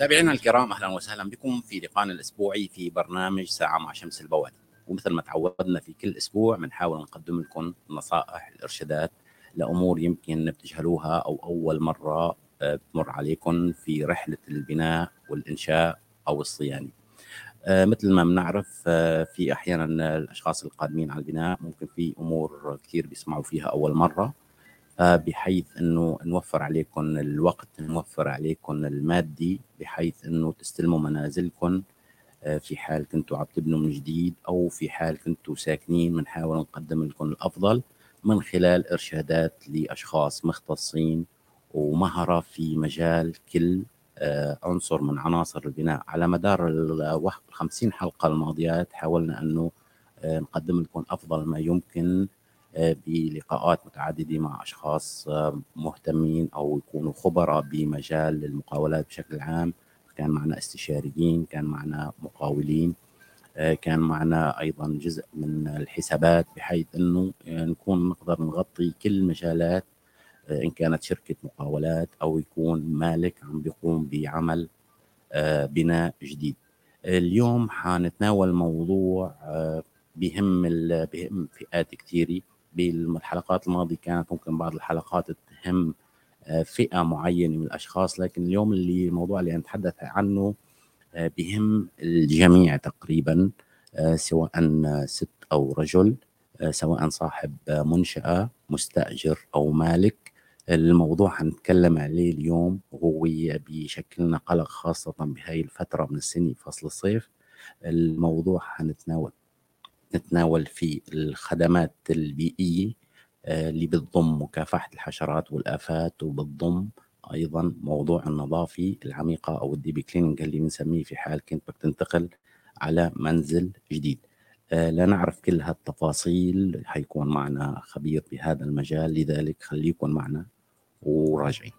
متابعينا الكرام أهلا وسهلا بكم في لقائنا الأسبوعي في برنامج ساعة مع شمس البوادي ومثل ما تعودنا في كل أسبوع بنحاول نقدم لكم نصائح الارشادات لأمور يمكن بتجهلوها أو أول مرة آه، بتمر عليكم في رحلة البناء والإنشاء أو الصيانة. آه، مثل ما بنعرف آه، في أحيانا الأشخاص القادمين على البناء ممكن في أمور كثير بيسمعوا فيها أول مرة بحيث إنه نوفر عليكم الوقت نوفر عليكم المادي بحيث إنه تستلموا منازلكم في حال كنتوا عم تبنوا من جديد أو في حال كنتوا ساكنين بنحاول نقدم لكم الأفضل من خلال إرشادات لأشخاص مختصين ومهره في مجال كل آه، عنصر من عناصر البناء. على مدار ال 50 حلقة الماضيات حاولنا إنه آه، نقدم لكم أفضل ما يمكن آه، بلقاءات متعددة مع أشخاص مهتمين أو يكونوا خبراء بمجال المقاولات بشكل عام. كان معنا استشاريين كان معنا مقاولين كان معنا أيضا جزء من الحسابات بحيث إنه نكون نقدر نغطي كل مجالات إن كانت شركة مقاولات أو يكون مالك عم بيقوم بعمل آه، بناء جديد. اليوم حنتناول موضوع آه، بهم بهم فئات كثيره بالحلقات الماضيه كانت ممكن بعض الحلقات تهم آه، فئة معينة من الأشخاص لكن اليوم اللي الموضوع اللي نتحدث عنه بهم الجميع تقريبا سواء ست أو رجل سواء صاحب منشأة مستأجر أو مالك. الموضوع حنتكلم عليه اليوم وهو بيشكلنا قلق خاصة بهاي الفترة من السنة فصل الصيف. الموضوع حنتناول نتناول فيه الخدمات البيئية آه، اللي بتضم مكافحة الحشرات والآفات وبتضم أيضا موضوع النظافة العميقة أو الديبي كليننج اللي بنسميه في حال كنت بدك تنتقل على منزل جديد. آه، لا نعرف كل هالتفاصيل حيكون معنا خبير بهذا المجال لذلك خليكم معنا وراجعين.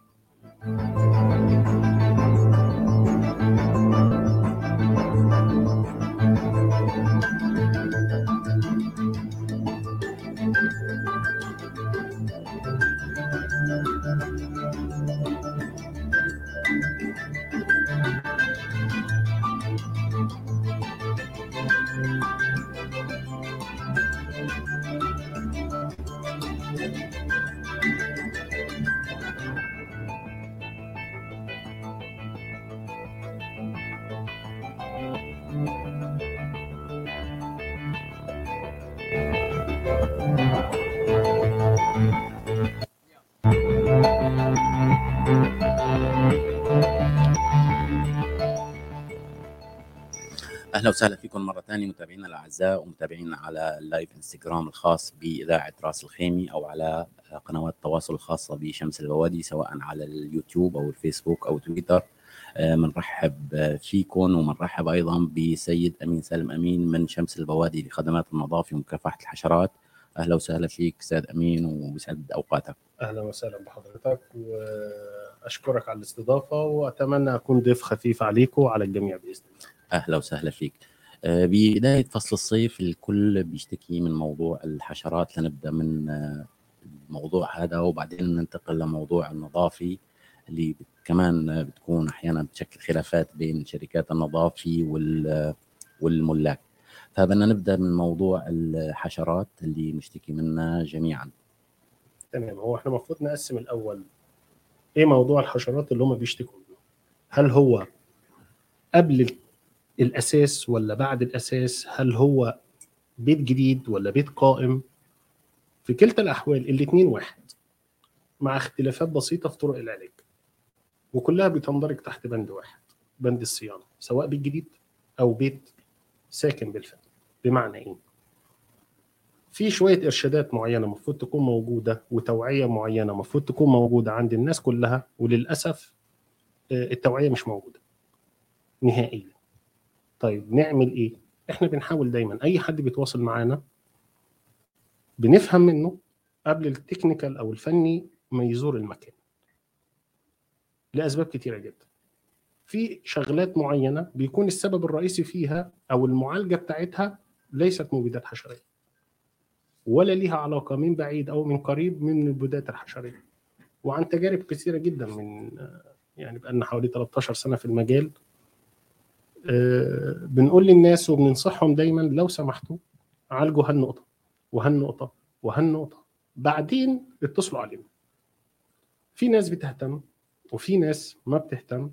أهلا وسهلا فيكم مرة ثانية متابعينا الأعزاء ومتابعينا على ال live إنستغرام الخاص بإذاعة راس الخيمة أو على قنوات التواصل الخاصة بشمس البوادي سواء على اليوتيوب أو الفيسبوك أو تويتر. بنرحب فيكم وبنرحب أيضا بسيد أمين سالم أمين من شمس البوادي لخدمات النظافة ومكافحه الحشرات. أهلا وسهلا فيك أستاذ أمين وبسعد أوقاتك. أهلا وسهلا بحضرتك وأشكرك على الاستضافة وأتمنى أكون ضيف خفيف عليكم وعلى الجميع بإذن الله. أهلا وسهلا فيك. آه، بدايه فصل الصيف الكل بيشتكي من موضوع الحشرات لنبدأ من آه، الموضوع هذا وبعدين ننتقل لموضوع النظافه اللي كمان بتكون أحيانا بتشكل خلافات بين شركات النظافه والملاك. فبدنا نبدأ من موضوع الحشرات اللي نشتكي منها جميعا. تمام. هو إحنا المفروض نقسم الأول إيه موضوع الحشرات اللي هم بيشتكوا منه؟ هل هو قبل الأساس ولا بعد الأساس؟ هل هو بيت جديد ولا بيت قائم؟ في كلتا الأحوال الاثنين واحد مع اختلافات بسيطة في طرق العلاج وكلها بتندرج تحت بند واحد بند الصيانة سواء بيت جديد أو بيت ساكن بالفعل بمعنى إيه؟ في شوية إرشادات معينة المفروض تكون موجودة وتوعية معينة المفروض تكون موجودة عند الناس كلها وللأسف آه، التوعية مش موجودة نهائيا. طيب نعمل إيه؟ إحنا بنحاول دايما أي حد بيتواصل معانا بنفهم منه قبل التكنيكال أو الفني ما يزور المكان لأسباب كتيرة جدا. في شغلات معينة بيكون السبب الرئيسي فيها أو المعالجة بتاعتها ليست مبيدات حشرية ولا ليها علاقة من بعيد أو من قريب من المبيدات الحشرية. وعن تجارب كثيرة جدا من يعني بقالنا حوالي 13 سنة في المجال. بنقول للناس وبننصحهم دايما لو سمحتوا عالجوا هالنقطة وهالنقطة وهالنقطة. بعدين اتصلوا علينا في ناس بتهتم وفي ناس ما بتهتم.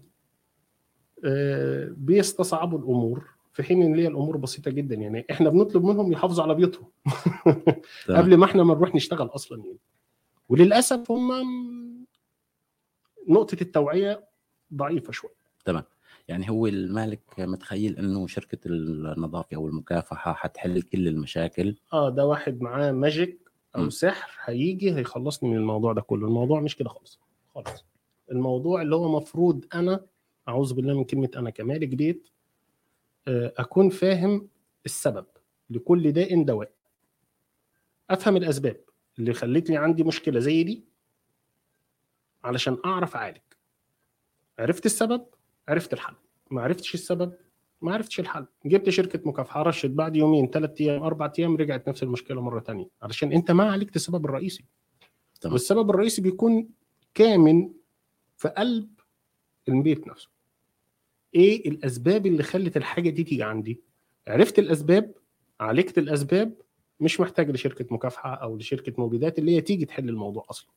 آه، بيستصعبوا الأمور. في حين إن هي الأمور بسيطة جدا. يعني إحنا بنطلب منهم يحافظوا على بيوتهم. تمام. قبل ما إحنا ما نروح نشتغل أصلا يعني. وللأسف هم نقطة التوعية ضعيفة شوية. يعني هو المالك متخيل إنه شركة النظافة أو المكافحة حتحل كل المشاكل؟ آه ده واحد معاه ماجيك أو م. سحر هيجي هيخلصني من الموضوع ده كله. الموضوع مش كده خالص خالص. الموضوع اللي هو مفروض أنا أعوذ بالله من كلمة أنا كمالك بيت آه، أكون فاهم السبب لكل داء دواء أفهم الأسباب اللي خلتني عندي مشكلة زي دي علشان أعرف أعالج. عرفت السبب؟ عرفت الحل. ما عرفتش السبب ما عرفتش الحل. جبت شركة مكافحة رشت بعد يومين ثلاث أيام أربع أيام رجعت نفس المشكلة مرة تانية. علشان أنت ما عالجت السبب الرئيسي. تمام. والسبب الرئيسي بيكون كامن في قلب البيت نفسه. إيه الأسباب اللي خلت الحاجة دي تيجي عندي؟ عرفت الأسباب عالجت الأسباب مش محتاج لشركة مكافحة أو لشركة مبيدات اللي هي تيجي تحل الموضوع أصلا.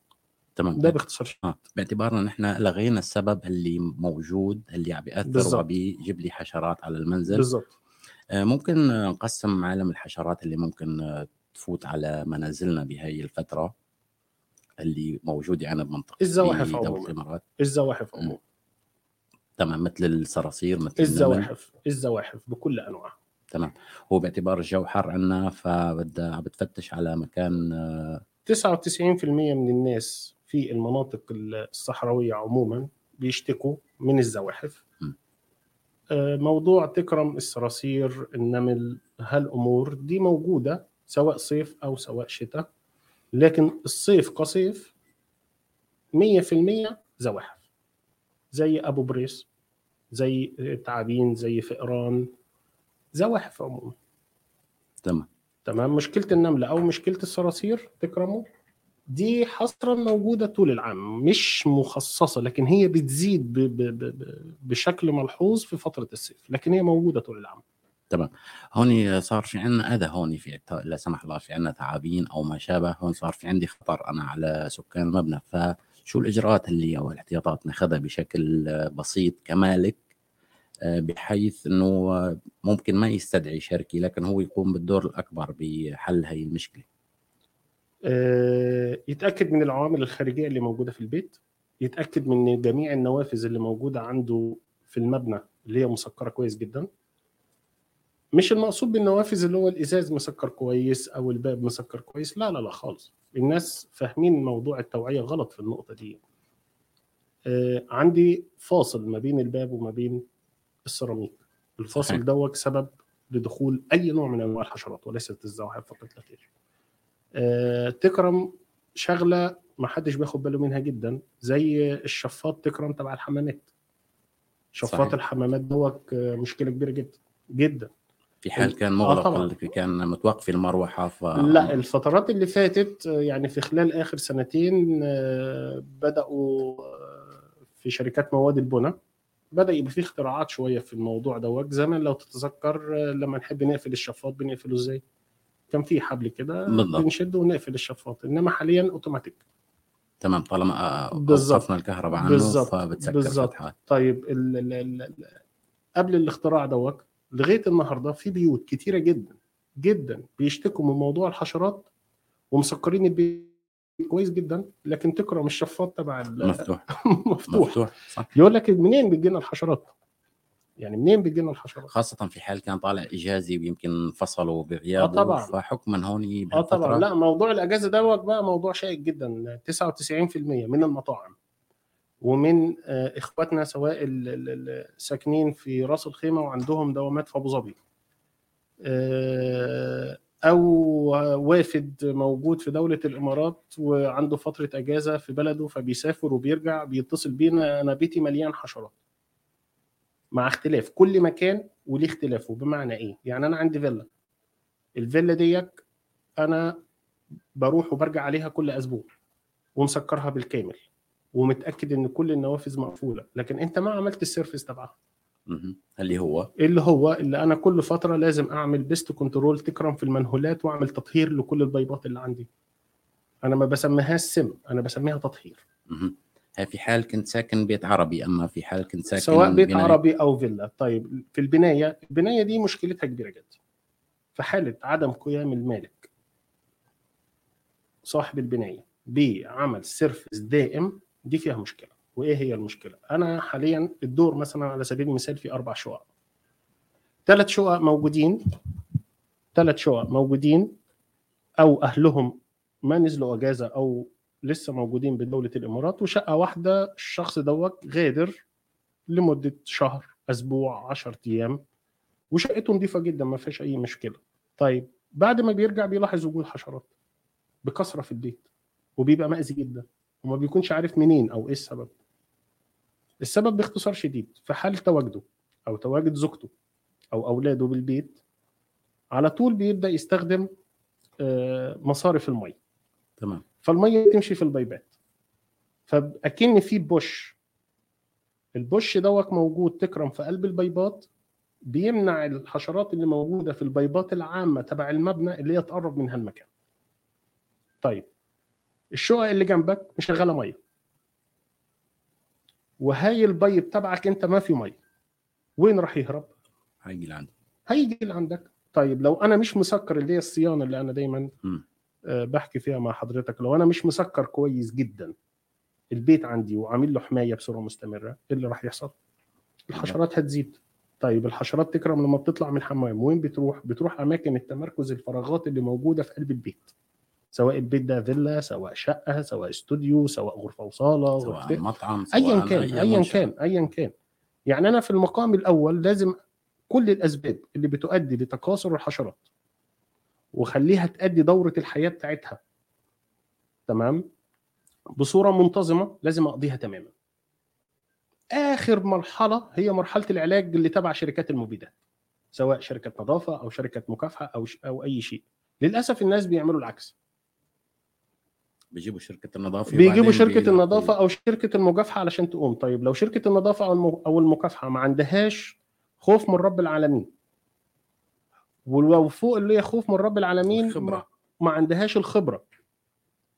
تمام. ده باختصار. شديد. آه. باعتبارنا إن إحنا لغينا السبب اللي موجود اللي عم بيأثر بالظبط. وبيجيب لي حشرات على المنزل. بالظبط آه، ممكن آه، نقسم عالم الحشرات اللي ممكن آه، تفوت على منازلنا بهي الفترة اللي موجوده عنا بمنطقة الزواحف عموماً. الزواحف عموما. تمام. مثل الصراصير مثل الزواحف الزواحف بكل انواعها تمام. هو باعتبار الجو حار عنا فبدها عم بتفتش على مكان آه، 99% من الناس في المناطق الصحراوية عموما بيشتكوا من الزواحف. آه، موضوع تكرم الصراصير النمل هالأمور دي موجودة سواء صيف أو سواء شتاء لكن الصيف كصيف 100% زواحف. زي أبو بريس زي تعابين زي فئران زواحف عموما. تمام. تمام؟ مشكلة النمله أو مشكلة الصراصير تكرموا دي حصرا موجودة طول العام مش مخصصة لكن هي بتزيد ب ب ب ب بشكل ملحوظ في فترة الصيف لكن هي موجودة طول العام. هون صار في عنا أذى هون في لا سمح الله في عنا تعابين أو ما شابه. هون صار في عندي خطر أنا على سكان المبنى فشو الإجراءات اللي أو الاحتياطات ناخذها بشكل بسيط كمالك؟ آه، بحيث إنه ممكن ما يستدعي شركه لكن هو يقوم بالدور الأكبر بحل هي المشكلة. يتأكد من العوامل الخارجية اللي موجودة في البيت يتأكد من جميع النوافذ اللي موجودة عنده في المبنى اللي هي مسكرة كويس جدا. مش المقصود بالنوافذ اللي هو الإزاز مسكر كويس أو الباب مسكر كويس لا لا لا خالص. الناس فاهمين موضوع التوعية غلط في النقطة دي. آه، عندي فاصل ما بين الباب وما بين السيراميك. الفاصل. دوت سبب لدخول أي نوع من أنواع الحشرات وليست الزواحف فقط لا غير. آه، تكرم شغلة ما حدش بياخد باله منها جدا زي الشفاط تكرم تبع الحمامات شفاط صحيح. الحمامات دوت آه، مشكلة كبيرة جدا جدا في حال كان آه مغلق طبعاً. اللي كان متوقف المروحة ف لا الفترات اللي فاتت آه، يعني في خلال آخر سنتين آه، بدأوا آه، في شركات مواد البناء بدأ يبقى في اختراعات شوية في الموضوع دوت زمان لو تتذكر آه، لما نحب نقفل الشفاط بنقفله إزاي كان في حبل كده بالضبط. بنشده ونقفل الشفاط إنما حاليا أوتوماتيك تمام طالما آه، بالظبط. اوقفنا الكهرباء عنه بالظبط. فبتسكر بالظبط. فتحات طيب ال ال ال ال قبل الاختراع دوت لغاية النهارده في بيوت كتيرة جدا جدا بيشتكوا من موضوع الحشرات ومسكرين البيت كويس جدا لكن تكرم الشفاط تبع مفتوح مفتوح مفتوح صح يقول لك منين بتجينا الحشرات؟ يعني منين بتجينا الحشرات؟ خاصة في حال كان طالع إجازي ويمكن فصلوا بغيابه آه طبعاً. فحكما هون آه طبعا. لا موضوع الأجازة دوت بقى موضوع شائك جدا. 99% من المطاعم. ومن آه، إخواتنا سواء ال- ال- ال- الساكنين في راس الخيمة وعندهم دوامات في أبو ظبي. آه، أو وافد موجود في دولة الإمارات وعنده فترة أجازة في بلده فبيسافر وبيرجع بيتصل بينا أنا بيتي مليان حشرات. مع اختلاف كل مكان وليه اختلافه. بمعنى إيه؟ يعني أنا عندي فيلا. الفيلا ديت أنا بروح وبرجع عليها كل أسبوع ومسكرها بالكامل ومتأكد إن كل النوافذ مقفولة. لكن أنت ما عملت ال service تبعها. اللي هو؟ اللي هو اللي أنا كل فترة لازم أعمل pest control تكرم في ال manholeات وأعمل تطهير لكل البيضات اللي عندي. أنا ما بسميهاش سم أنا بسميها تطهير. في حال كنت ساكن بيت عربي أما في حال كنت ساكن سواء بيت بناية. عربي أو فيلا. طيب في البناية البناية دي مشكلتها كبيرة جدا في حالة عدم قيام المالك. صاحب البناية بعمل service دائم دي فيها مشكلة. وإيه هي المشكلة؟ أنا حاليا الدور مثلا على سبيل المثال في أربع شقق. ثلاث شقق موجودين ثلاث شقق موجودين أو أهلهم ما نزلوا أجازة أو لسه موجودين بدولة الإمارات وشقة واحدة الشخص دوت غادر لمدة شهر أسبوع 10 أيام وشقته نظيفة جدا ما فيهاش أي مشكلة. طيب بعد ما بيرجع بيلاحظ وجود حشرات بكثرة في البيت وبيبقى مأذي جدا وما بيكونش عارف منين أو إيه السبب. السبب باختصار شديد في حال تواجده أو تواجد زوجته أو أولاده بالبيت على طول بيبدأ يستخدم آه، مصارف الميه تمام. فالمية بتمشي في البيبات. فأكن في push. ال push دوت موجود تكرم في قلب ال pipeات بيمنع الحشرات اللي موجودة في ال pipeات العامة تبع المبنى اللي هي تقرب من هالمكان. طيب الشقق اللي جنبك مشغلة مية. وهاي ال pipe تبعك أنت ما في مية. وين راح يهرب؟ هيجي لعندي هيجي لعندك. طيب لو أنا مش مسكر اللي هي الصيانة اللي أنا دايما مم. آه، بحكي فيها مع حضرتك لو أنا مش مسكر كويس جدا البيت عندي وعامل له حماية بصورة مستمرة إيه اللي راح يحصل؟ الحشرات هتزيد طيب الحشرات تكرم لما بتطلع من الحمام وين بتروح؟ بتروح أماكن التمركز الفراغات اللي موجودة في قلب البيت سواء البيت ده فيلا سواء شقة سواء استوديو سواء غرفة وصالة سواء. مطعم ايا كان ايا. كان ايا كان يعني أنا في المقام الأول لازم كل الأسباب اللي بتؤدي لتكاثر الحشرات وخليها تؤدي دورة الحياة بتاعتها. تمام؟ بصورة منتظمة لازم أقضيها تماما. آخر مرحلة هي مرحلة العلاج اللي تبع شركات المبيدات سواء شركة نظافة أو شركة مكافحة أو ش- أو أي شيء. للأسف الناس بيعملوا العكس. بيجيبوا شركة النظافة بيجيبوا بيلاقوا- النظافة أو شركة المكافحة علشان تقوم. طيب لو شركة النظافة أو الم- أو المكافحة ما عندهاش خوف من رب العالمين ولو فوق اللي هي خوف من رب العالمين الخبرة. ما, ما عندهاش الخبرة.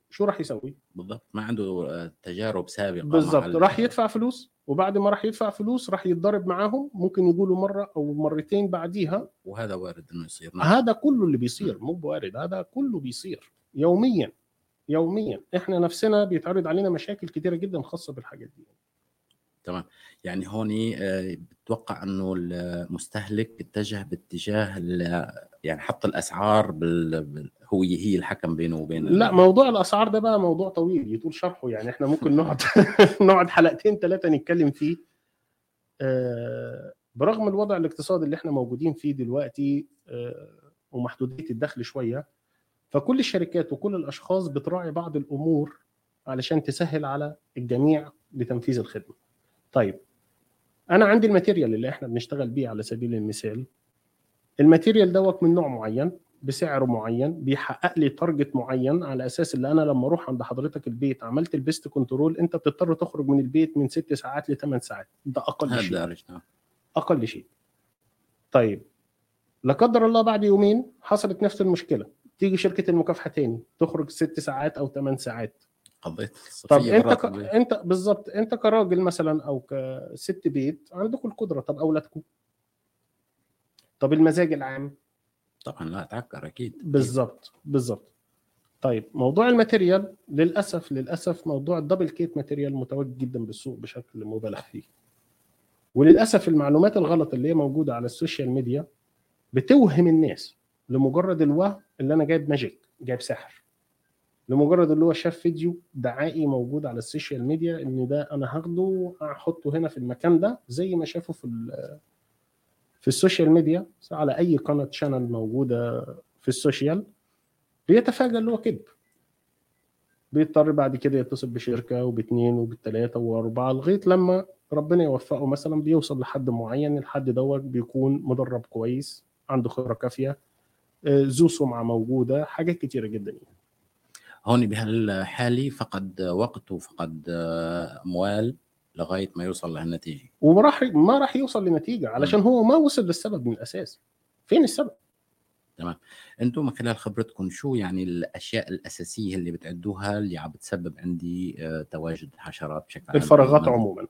شو راح يسوي؟ بالضبط. ما عنده آه، تجارب سابقة. ال- راح يدفع فلوس وبعد ما راح يدفع فلوس راح يتضرب معاهم. ممكن يقولوا مرة أو مرتين بعديها. وهذا وارد إنه يصير. نعم. هذا كله اللي بيصير. مو بوارد. هذا كله بيصير. يوميا. يوميا. إحنا نفسنا بيتعرض علينا مشاكل كتيرة جدا خاصة بالحاجات دي. يعني هون آه، بتوقع إنه المستهلك اتجه باتجاه ال- يعني حط الأسعار بال... بال... هو هي الحكم بينه وبين لا موضوع الأسعار ده بقى موضوع طويل يطول شرحه. يعني إحنا ممكن نقعد نقعد حلقتين ثلاثة نتكلم فيه. آه، برغم الوضع الاقتصادي اللي إحنا موجودين فيه دلوقتي آه، ومحدودية الدخل شوية فكل الشركات وكل الأشخاص بتراعي بعض الأمور علشان تسهل على الجميع لتنفيذ الخدمة. طيب أنا عندي ال material اللي إحنا بنشتغل بيه على سبيل المثال. ال material دوت من نوع معين بسعر معين بيحقق لي target معين على أساس إن أنا لما أروح عند حضرتك البيت عملت ال pest control أنت بتضطر تخرج من البيت من ست ساعات لثمان ساعات. ده أقل شيء. نعم. أقل شيء. طيب لا قدر الله بعد يومين حصلت نفس المشكلة. تيجي شركة المكافحة تاني تخرج ست ساعات أو ثمان ساعات. قضيت طب أنت ك... أنت بالظبط أنت كراجل مثلا أو كست بيت عندكم القدرة طب اولادكم طب المزاج العام؟ طبعا لا تعكر أكيد بالظبط بالظبط طيب موضوع ال material للأسف للأسف موضوع ال duplicate material متواجد جدا بالسوق بشكل مبالغ فيه. وللأسف المعلومات الغلط اللي هي موجودة على ال social media بتوهم الناس لمجرد الوهم اللي أنا جايب magic جايب سحر. لمجرد اللي هو شاف فيديو دعائي موجود على ال social media إن ده أنا هاخده احطه هنا في المكان ده زي ما شافه في في ال social media على أي قناة channel موجودة في ال social بيتفاجئ اللي هو كذب بيضطر بعد كده يتصل بشركة وباثنين وبالثلاثه وأربعة لغاية لما ربنا يوفقه مثلا بيوصل لحد معين الحد دوت بيكون مدرب كويس عنده خبرة كافية آه، ذو سمعة موجودة حاجات كتيرة جدا يعني. هون بهالحالة فقد وقت وفقد آه، أموال لغاية ما يوصل لهالنتيجة. وما راح ما راح يوصل لنتيجة علشان هو ما وصل للسبب من الأساس. فين السبب؟ أنتم من خلال خبرتكم شو يعني الأشياء الأساسية اللي بتعدوها اللي عم بتسبب عندي آه، تواجد حشرات بشكل عام؟ الفراغات؟ عموما.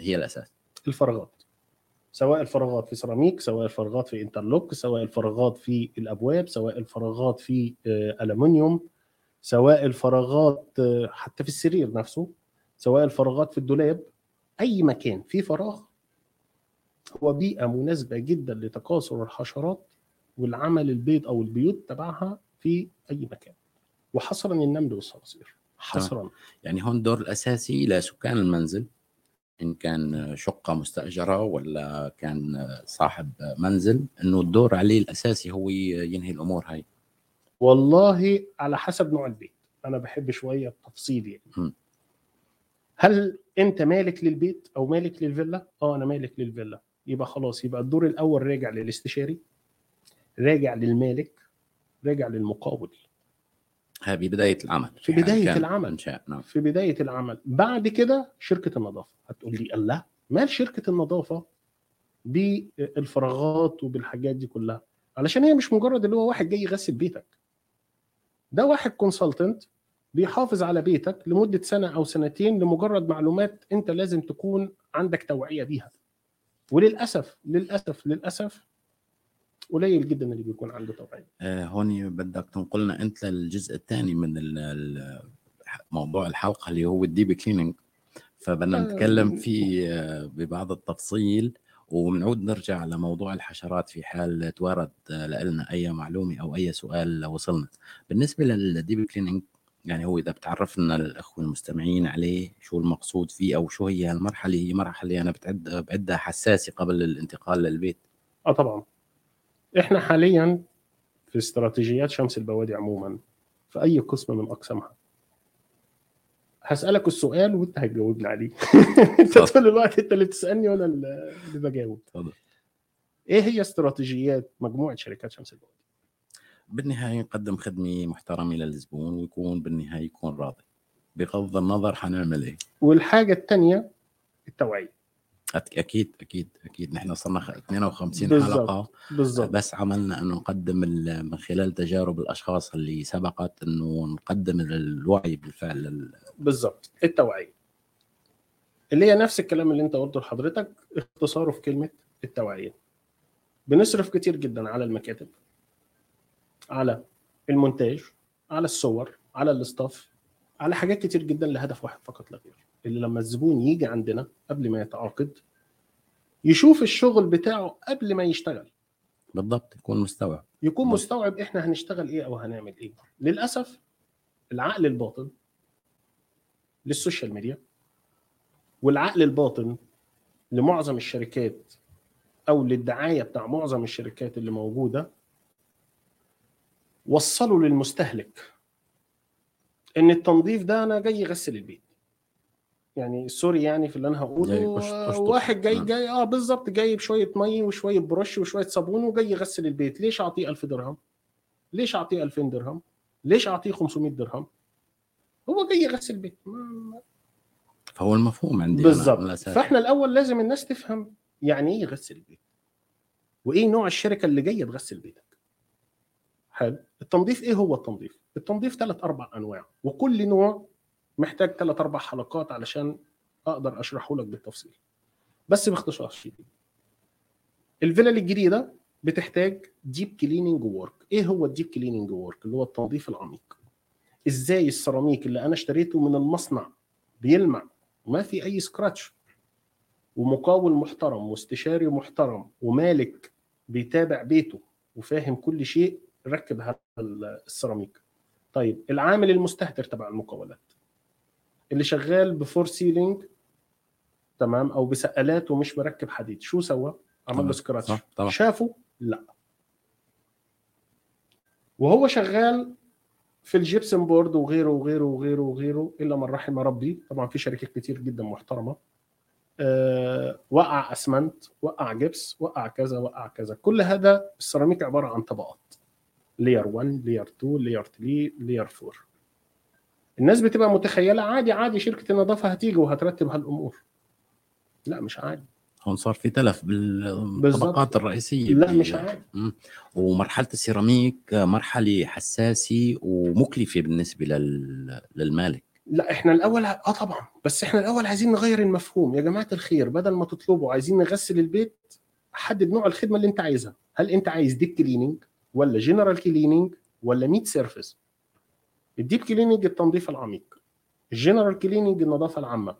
هي الأساس. الفراغات. سواء الفراغات في سيراميك سواء الفراغات في إنترلوك سواء الفراغات في الأبواب سواء الفراغات في آه، الومنيوم سواء الفراغات حتى في السرير نفسه سواء الفراغات في الدولاب أي مكان فيه فراغ هو بيئة مناسبة جدا لتكاثر الحشرات والعمل البيض أو البيوت تبعها في أي مكان. وحصرا النمل والصراصير. حصرا. يعني هون الدور الأساسي لسكان المنزل إن كان شقة مستأجرة ولا كان صاحب منزل إنه الدور عليه الأساسي هو ينهي الأمور هاي. والله على حسب نوع البيت. أنا بحب شوية التفصيل يعني. هل أنت مالك للبيت أو مالك للفيلا؟ آه أنا مالك للفيلا. يبقى خلاص يبقى الدور الأول راجع للاستشاري راجع للمالك راجع للمقاول هاي ببدايه العمل. في بداية كان العمل. إنشاء نعم. في بداية العمل. بعد كده شركة النظافة. هتقول لي الله مال شركة النظافة بالفراغات وبالحاجات دي كلها؟ علشان هي مش مجرد اللي هو واحد جاي يغسل بيتك. ده واحد كونسلتنت بيحافظ على بيتك لمدة سنة أو سنتين لمجرد معلومات أنت لازم تكون عندك توعية بيها. وللأسف للأسف للأسف قليل جدا اللي بيكون عنده توعية. آه، هون بدك تنقلنا أنت للجزء الثاني من موضوع الحلقة اللي هو ال deep cleaning فبدنا آه. نتكلم فيه آه، ببعض التفصيل. وبنعود نرجع لموضوع الحشرات في حال توارد لنا أي معلومة أو أي سؤال وصلنا. بالنسبة لل deep cleaning يعني هو إذا بتعرف لنا الاخوه المستمعين عليه شو المقصود فيه أو شو هي المرحله هي مرحلة أنا بتعد بعدها حساسة قبل الانتقال للبيت. آه طبعا. إحنا حاليا في استراتيجيات شمس البوادي عموما في أي قسم من أقسامها. هسألك السؤال وانت هتجاوبني عليه. انت. طول الوقت انت اللي بتسألني وأنا اللي بجاوب. إيه هي استراتيجيات مجموعة شركات شمس البوادي بالنهاية نقدم خدمة محترمة للزبون ويكون بالنهاية يكون راضي. بغض النظر حنعمل إيه. والحاجة الثانية التوعية. أكيد أكيد أكيد. نحن صرنا خ- 52 بالظبط. حلقة. بالظبط بس عملنا إنه نقدم ال- من خلال تجارب الأشخاص اللي سبقت إنه نقدم الوعي بالفعل لل- بالظبط التوعية. اللي هي نفس الكلام اللي أنت قلته لحضرتك اختصاره في كلمة التوعية. بنصرف كتير جدا على المكاتب على المونتاج على الصور على الاستاف على حاجات كتير جدا لهدف واحد فقط لا غير. اللي لما الزبون يجي عندنا قبل ما يتعاقد يشوف الشغل بتاعه قبل ما يشتغل. بالضبط يكون مستوعب. يكون بالضبط. مستوعب إحنا هنشتغل إيه أو هنعمل إيه. للأسف العقل الباطن للسوشيال ميديا والعقل الباطن لمعظم الشركات أو للدعاية بتاع معظم الشركات اللي موجودة وصلوا للمستهلك. إن التنظيف ده أنا جاي اغسل البيت. يعني sorry يعني في اللي أنا جاي هقوله. واحد جاي نعم. جاي آه بالظبط جايب شوية مي وشوية برش وشوية صابون وجاي يغسل البيت. ليش أعطيه 1000 درهم؟ ليش أعطيه 2000 درهم؟ ليش أعطيه 500 درهم؟ هو جاي يغسل البيت. ما- فهو المفهوم عندي بالظبط. فإحنا الأول لازم الناس تفهم يعني إيه يغسل البيت. وإيه نوع الشركة اللي جاية تغسل بيتك. حلو. التنظيف إيه هو التنظيف؟ التنظيف ثلاث أربع أنواع وكل نوع محتاج ثلاث أربع حلقات علشان أقدر أشرحه لك بالتفصيل. بس باختصار شديد. الفلل الجديده بتحتاج deep cleaning work إيه هو ال deep cleaning work اللي هو التنظيف العميق. إزاي السيراميك اللي أنا اشتريته من المصنع بيلمع؟ وما في أي scratch ومقاول محترم واستشاري محترم ومالك بيتابع بيته وفاهم كل شيء ركب هذا السيراميك. طيب العامل المستهتر تبع المقاولات اللي شغال ب false ceiling تمام أو بسقالات ومش مركب حديد. شو سوى؟ عمل له scratch. شافه؟ لا. وهو شغال في ال gypsum board وغيره وغيره وغيره وغيره إلا من رحم ربي. طبعا في شركات كتير جدا محترمة. أه وقع أسمنت وقع جبس وقع كذا وقع كذا. كل هذا السيراميك عبارة عن طبقات. layer 1 layer 2 layer 3 layer 4 الناس بتبقى متخيلة عادي عادي شركة النظافة هتيجي وهترتب هالأمور. لا مش عادي. هون صار في تلف بالطبقات الرئيسية لا مش عادي. ومرحلة السيراميك مرحلة حساسة ومكلفة بالنسبة لل... للمالك. لا إحنا الأول آه طبعا. بس إحنا الأول عايزين نغير المفهوم. يا جماعة الخير بدل ما تطلبوا عايزين نغسل البيت حدد نوع الخدمة اللي أنت عايزها. هل أنت عايز deep cleaning ولا general cleaning ولا maid service ال deep cleaning التنظيف العميق ال general cleaning النظافة العامة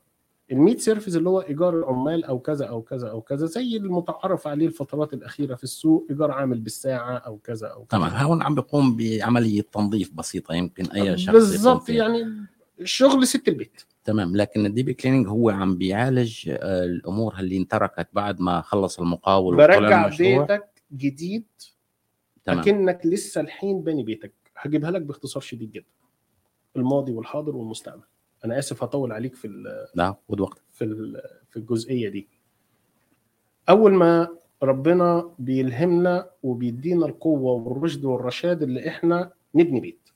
ال maid service اللي هو إيجار العمال أو كذا أو كذا أو كذا زي المتعارف عليه الفترات الأخيرة في السوق إيجار عامل بالساعة أو كذا أو كذا. طبعا هون عم بيقوم بعملية تنظيف بسيطة يمكن أي شخص بالضبط يعني شغل ست البيت. تمام لكن ال deep cleaning هو عم بيعالج آه، الأمور اللي انتركت بعد ما خلص المقاول برجع بيتك جديد تمام. أكنك لسه الحين باني بيتك. هجيبها لك باختصار شديد جدا. الماضي والحاضر والمستقبل. أنا آسف هطول عليك في لا خد وقت في في الجزئية دي. أول ما ربنا بيلهمنا وبيدينا القوة والرشد والرشاد اللي إحنا نبني بيت.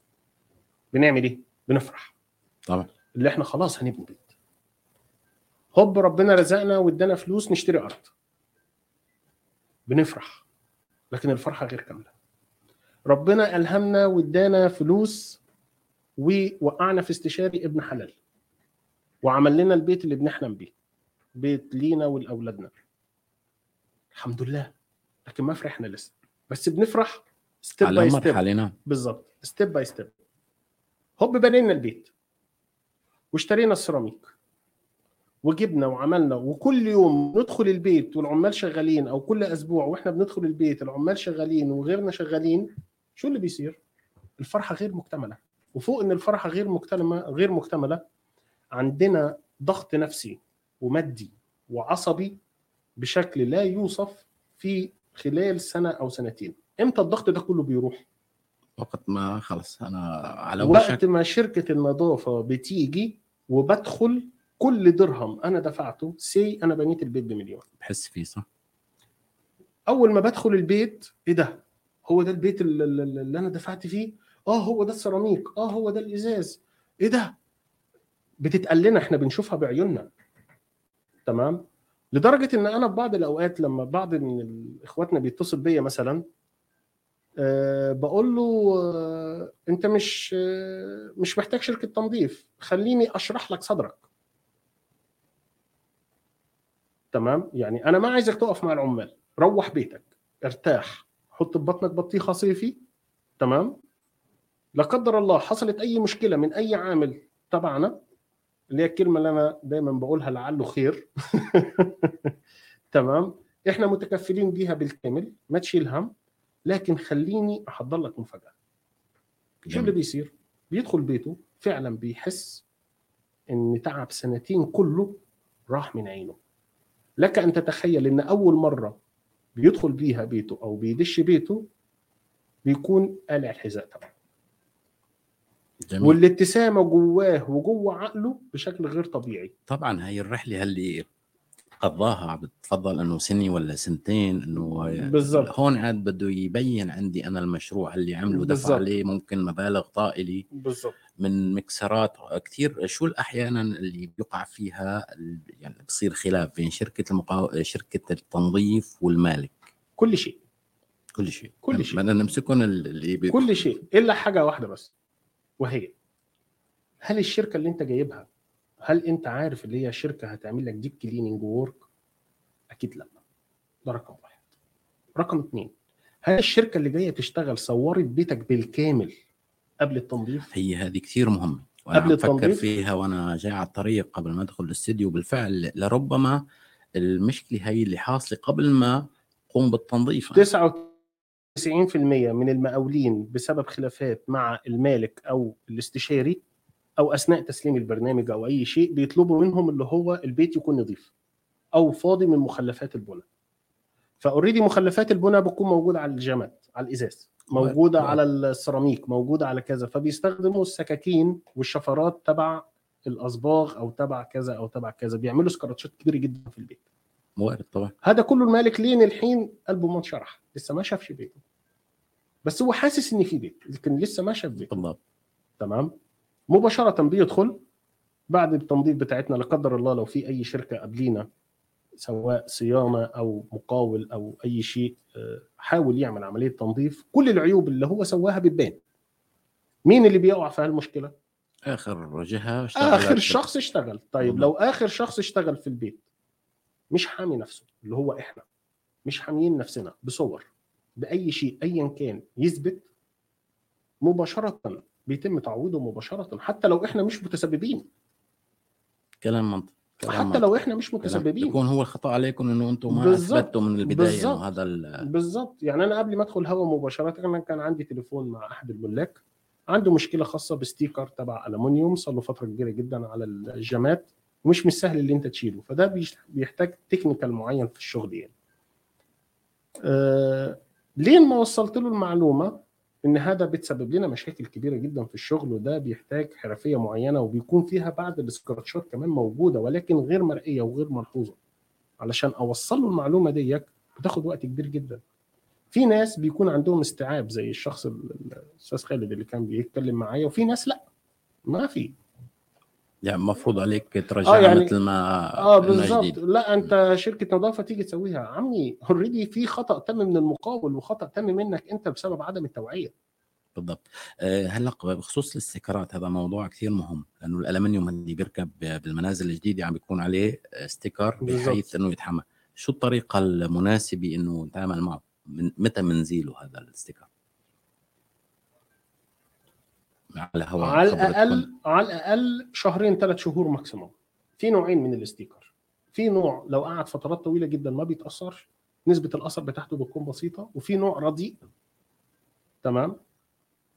بنعمل إيه؟ بنفرح. طبعا. اللي إحنا خلاص هنبني بيت. هوب ربنا رزقنا وإدانا فلوس نشتري أرض. بنفرح. لكن الفرحة غير كاملة. ربنا ألهمنا وادانا فلوس ووقعنا في استشاري ابن حلال. وعمل لنا البيت اللي بنحلم بيه. بيت لينا ولأولادنا. الحمد لله. لكن ما فرحنا لسه. بس بنفرح step by step بالظبط. step by step هوب بنينا البيت. واشترينا السيراميك. وجبنا وعملنا. وكل يوم ندخل البيت والعمال شغالين أو كل أسبوع وإحنا بندخل البيت العمال شغالين وغيرنا شغالين شو اللي بيصير؟ الفرحة غير مكتملة. وفوق إن الفرحة غير مكتمله غير مكتملة عندنا ضغط نفسي ومادي وعصبي بشكل لا يوصف في خلال سنة أو سنتين. إمتى الضغط ده كله بيروح؟ وقت ما خلص. أنا على وشك. وقت ما شركة النظافة بتيجي وبدخل كل درهم أنا دفعته سي أنا بنيت البيت بمليون. بحس فيه صح؟ أول ما بدخل البيت إيه ده؟ هو ده البيت اللي, اللي أنا دفعت فيه؟ آه هو ده السيراميك. آه هو ده الإزاز. إيه ده؟ بتتقال لنا إحنا بنشوفها بعيوننا. تمام؟ لدرجة إن أنا في بعض الأوقات لما بعض من إخواتنا بيتصل بيا مثلا أه بقول له أه أنت مش أه مش محتاج شركة تنظيف. خليني أشرح لك صدرك. تمام؟ يعني أنا ما عايزك تقف مع العمال. روح بيتك. ارتاح. حط في بطنك بطيخة صيفي؟ تمام. لا قدر الله حصلت أي مشكلة من أي عامل تبعنا؟ اللي هي الكلمة اللي أنا دايما بقولها لعله خير. تمام. إحنا متكفلين بيها بالكامل ما تشيل هم لكن خليني أحضر لك مفاجأة. شو اللي بيصير؟ بيدخل بيته فعلا بيحس إن تعب سنتين كله راح من عينه. لك أن تتخيل إن أول مرة بيدخل بيها بيته أو بيدش بيته بيكون قالع الحذاء تبعه جميل. والابتسامة جواه وجوه عقله بشكل غير طبيعي طبعا هي الرحلة اللي قضاها عم بتفضل إنه سنة ولا سنتين إنه بالظبط. هون عاد بده يبين عندي أنا المشروع اللي عمله دفع. عليه ممكن مبالغ طائلة بالظبط من مكسرات كثير شو أحيانا اللي بيقع فيها يعني بصير خلاف بين شركة المقاو... شركة التنظيف والمالك كل شيء كل شيء كل شيء. بدنا نمسكهم اللي بي... كل شيء إلا حاجة واحدة بس وهي هل الشركة اللي أنت جايبها هل أنت عارف اللي هي شركة هتعمل لك deep cleaning work أكيد لأ. ده رقم واحد. رقم اثنين هل الشركة اللي جاية تشتغل صورت بيتك بالكامل قبل التنظيف؟ هي هذه كثير مهمة وأنا قبل بفكر؟ فيها وأنا جاي على الطريق قبل ما أدخل الاستديو. بالفعل لربما المشكلة هي اللي حاصلة قبل ما قوم بالتنظيف. 99% من المقاولين بسبب خلافات مع المالك أو الاستشاري أو أثناء تسليم البرنامج أو أي شيء بيطلبوا منهم اللي هو البيت يكون نظيف أو فاضي من مخلفات البناء فأوريدي مخلفات البناء بتكون موجودة على الجمد على الإزاز موجودة على السيراميك موجودة على كذا. فبيستخدموا السكاكين والشفرات تبع الأصباغ أو تبع كذا أو تبع كذا. بيعملوا سكراتشات كبيرة جدا في البيت. وارد طبعا. هذا كله المالك لين الحين قلبه ما انشرح. لسه ما شافش بيته. بس هو حاسس ان في بيت لكن لسه ما شاف بيته. بالضبط. تمام؟ مباشرة بيدخل بعد التنظيف بتاعتنا لا قدر الله لو في أي شركة قبلينا سواء صيانة أو مقاول أو أي شيء آه، حاول يعمل عملية تنظيف. كل العيوب اللي هو سواها بتبان. مين اللي بيقع في هالمشكلة؟ آخر جهه آخر شخص اشتغل. طيب. لو آخر شخص اشتغل في البيت مش حامي نفسه اللي هو إحنا مش حاميين نفسنا بصور بأي شيء ايا كان يثبت مباشرة بيتم تعويضه مباشرة حتى لو إحنا مش متسببين كلام منطقي حتى. لو إحنا مش متسببين يكون هو الخطأ عليكم إنه أنتم ما. اثبتوا من البداية. إنه هذا ال- بالظبط يعني أنا قبل ما أدخل هوا مباشرة أنا كان عندي تليفون مع أحد الملاك عنده مشكلة خاصة ب sticker تبع ألمونيوم صار له فترة كبيرة جدا على الجامات ومش من السهل اللي أنت تشيله فده بيحتاج technical معين في الشغل يعني آه لين ما وصلت له المعلومة إن هذا بتسبب لنا مشاكل كبيرة جدا في الشغل وده بيحتاج حرفية معينة وبيكون فيها بعض ال scratchات كمان موجودة ولكن غير مرئية وغير ملحوظة. علشان أوصل له المعلومة ديت بتاخد وقت كبير جدا. في ناس بيكون عندهم استيعاب زي الشخص ال- الأستاذ خالد اللي كان بيتكلم معايا وفي ناس لأ. ما في. يعني المفروض عليك ترجعها آه، يعني- مثل ما آه بالظبط. لا أنت شركة نظافة تيجي تسويها. عمي already في خطأ تم من المقاول وخطأ تم منك أنت بسبب عدم التوعية. بالضبط. آه، هلا بخصوص ال stickerات هذا موضوع كثير مهم لأنه الألمنيوم اللي بيركب بالمنازل الجديدة عم بيكون عليه sticker. بحيث إنه يتحمل شو الطريقة المناسبة إنه نتعامل معه؟ من متى منزيله هذا ال sticker على هواء على. الأقل على الأقل شهرين ثلاث شهور maximum في نوعين من ال sticker في نوع لو قعد فترات طويلة جدا ما بيتأثرش نسبة الأثر بتاعته بتكون بسيطة وفي نوع رديء. تمام؟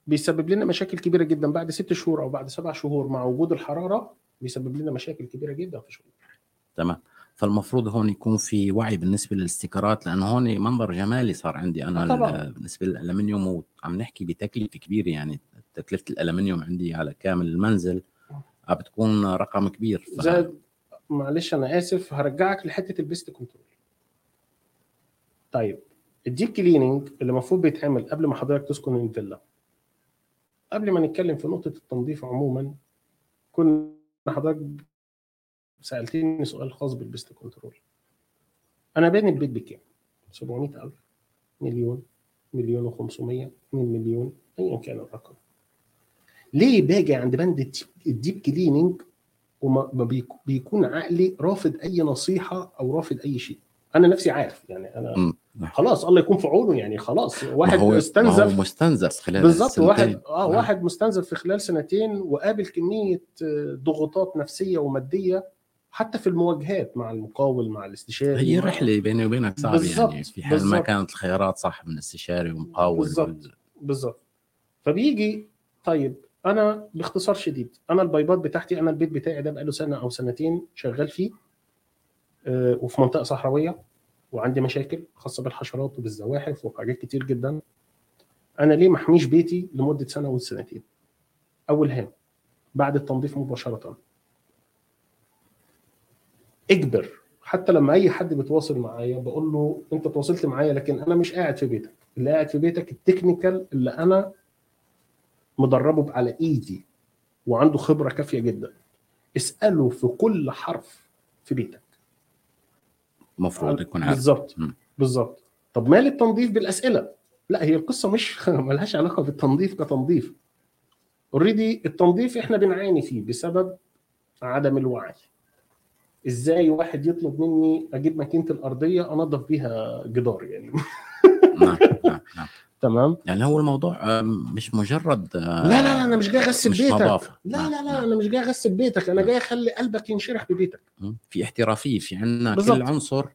بيسبب لنا مشاكل كبيرة جدا بعد ست شهور أو بعد سبع شهور مع وجود الحرارة بيسبب لنا مشاكل كبيرة جدا في الشغل تمام. فالمفروض هون يكون في وعي بالنسبة لل stickerات لأنه هون منظر جمالي صار عندي أنا طبعاً. ال- بالنسبة للألمنيوم وعم نحكي بتكلفة كبيرة يعني. تكلفة الألمنيوم عندي على كامل المنزل بتكون رقم كبير. ف... زائد معلش أنا آسف هرجعك لحتة ال pest control. طيب ال deep cleaning اللي المفروض بيتعمل قبل ما حضرتك تسكن الفيلا قبل ما نتكلم في نقطة التنظيف عموما كنا حضرتك سألتني سؤال خاص بال pest control. أنا باني البيت بكام؟ 700000 مليون مليون و500 2 مليون ايا كان الرقم. ليه باجي عند بند ال deep- cleaning وما ما بيك- بيكون عقلي رافض أي نصيحة أو رافض أي شيء أنا نفسي عارف يعني أنا. خلاص الله يكون في عونه يعني خلاص واحد هو ما هو مستنزف خلال بالظبط. واحد آه نعم. واحد مستنزف في خلال سنتين وقابل كمية آه، ضغوطات نفسية ومادية حتى في المواجهات مع المقاول مع الاستشاري هي رحلة بيني وبينك صعبة يعني في حال ما. كانت الخيارات صح من استشاري ومقاول بالظبط. بالظبط فبيجي طيب أنا باختصار شديد أنا البايبات بتاعتي أنا البيت بتاعي ده بقاله سنة أو سنتين شغال فيه آه، وفي منطقة صحراوية وعندي مشاكل خاصة بالحشرات وبالزواحف وحاجات كتير جدا. أنا ليه محميش بيتي لمدة سنة وسنتين؟ أول هام بعد التنظيف مباشرة. اجبر. حتى لما أي حد بيتواصل معايا بقول له أنت تواصلت معايا لكن أنا مش قاعد في بيتك. اللي قاعد في بيتك التكنيكال اللي أنا مدربه على إيدي وعنده خبرة كافية جدا. اسأله في كل حرف في بيتك. المفروض يكون عارف. بالظبط. بالظبط. طب مال التنظيف بالأسئلة؟ لا هي القصة مش ملهاش علاقة بالتنظيف كتنظيف. اوريدي التنظيف إحنا بنعاني فيه بسبب عدم الوعي. إزاي واحد يطلب مني أجيب ماكينة الأرضية أنظف بيها جدار يعني؟ نعم نعم نعم. تمام؟ يعني هو الموضوع آم، مش مجرد آه، لا لا لا أنا مش جاي أغسل مش بيتك. نظافة. لا نعم، لا لا نعم. أنا مش جاي أغسل بيتك. أنا جاي أخلي قلبك ينشرح ببيتك. في احترافية في عندنا. كل عنصر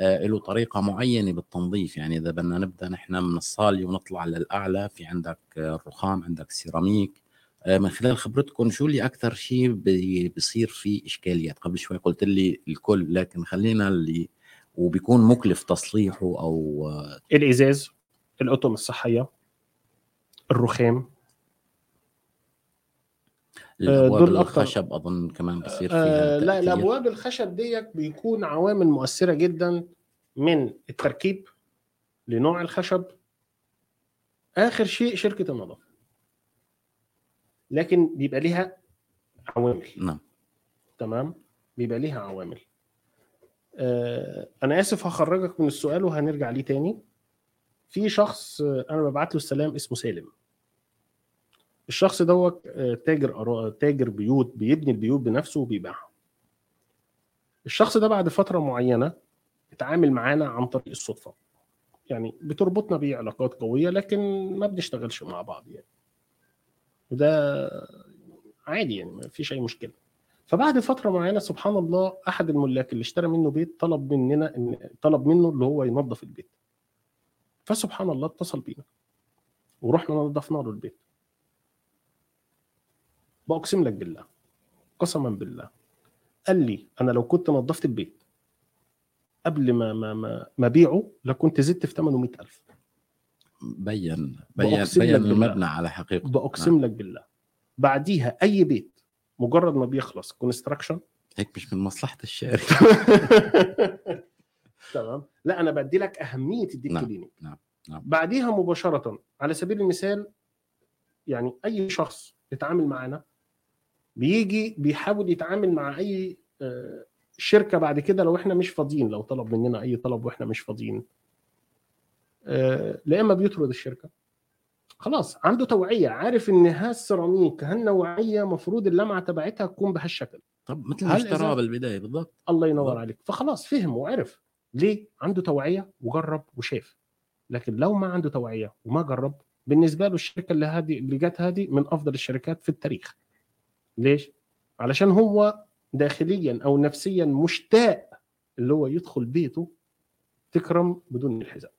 آه، له طريقة معينة بالتنظيف. يعني إذا بدنا نبدأ نحن من الصالي ونطلع للأعلى في عندك آه، الرخام عندك سيراميك. آه، من خلال خبرتكم شو اللي أكثر شيء بي- بيصير فيه إشكاليات؟ قبل شوي قلت لي الكل لكن خلينا اللي وبيكون مكلف تصليحه أو آه، الإزاز. الاطقم الصحية الرخام. الأبواب دول أكتر. الخشب أظن كمان بصير فيها آه لا تأثير. الأبواب الخشب ديت بيكون عوامل مؤثرة جدا من التركيب لنوع الخشب. آخر شيء شركة النظافة. لكن بيبقى ليها عوامل. نعم. تمام؟ بيبقى ليها عوامل. آه أنا آسف هخرجك من السؤال وهنرجع ليه تاني. في شخص أنا ببعت له السلام اسمه سالم. الشخص دوت آه، تاجر تاجر بيوت بيبني البيوت بنفسه وبيبيعها. الشخص ده بعد فترة معينة اتعامل معانا عن طريق الصدفة. يعني بتربطنا بيه علاقات قوية لكن ما بنشتغلش مع بعض يعني. وده عادي يعني ما فيش أي مشكلة. فبعد فترة معينة سبحان الله أحد الملاك اللي اشترى منه بيت طلب مننا ان طلب منه اللي هو ينظف البيت. فسبحان الله اتصل بينا. ورحنا نظفنا له البيت. بأقسم لك بالله قسما بالله. قال لي أنا لو كنت نظفت البيت قبل ما ما ما, ما بيعه لكنت زدت في ثمنه 100000 بين بين بين. المبنى على حقيقته بأقسم لك بالله. بعديها أي بيت مجرد ما بيخلص كونستراكشن هيك مش من مصلحة الشاري تمام؟ لا أنا بدي لك أهمية ال deep نعم، cleaning نعم، نعم. بعديها مباشرة على سبيل المثال يعني أي شخص يتعامل معانا بيجي بيحاول يتعامل مع أي آه، شركة بعد كده لو إحنا مش فاضيين لو طلب مننا أي طلب وإحنا مش فاضيين. آه، لا إما بيطرد الشركة. خلاص عنده توعية عارف إن هالسيراميك هالنوعية مفروض اللمعة تبعتها تكون بهالشكل. طب مثل ما اشتراها بالبداية بالضبط. الله ينور بالضبط. عليك. فخلاص فهم وعرف. ليه عنده توعية وجرب وشاف. لكن لو ما عنده توعية وما جرب بالنسبة له الشركة اللي هذه اللي جت هذه من أفضل الشركات في التاريخ. ليش؟ علشان هو داخليا أو نفسيا مشتاق اللي هو يدخل بيته تكرم بدون الحزام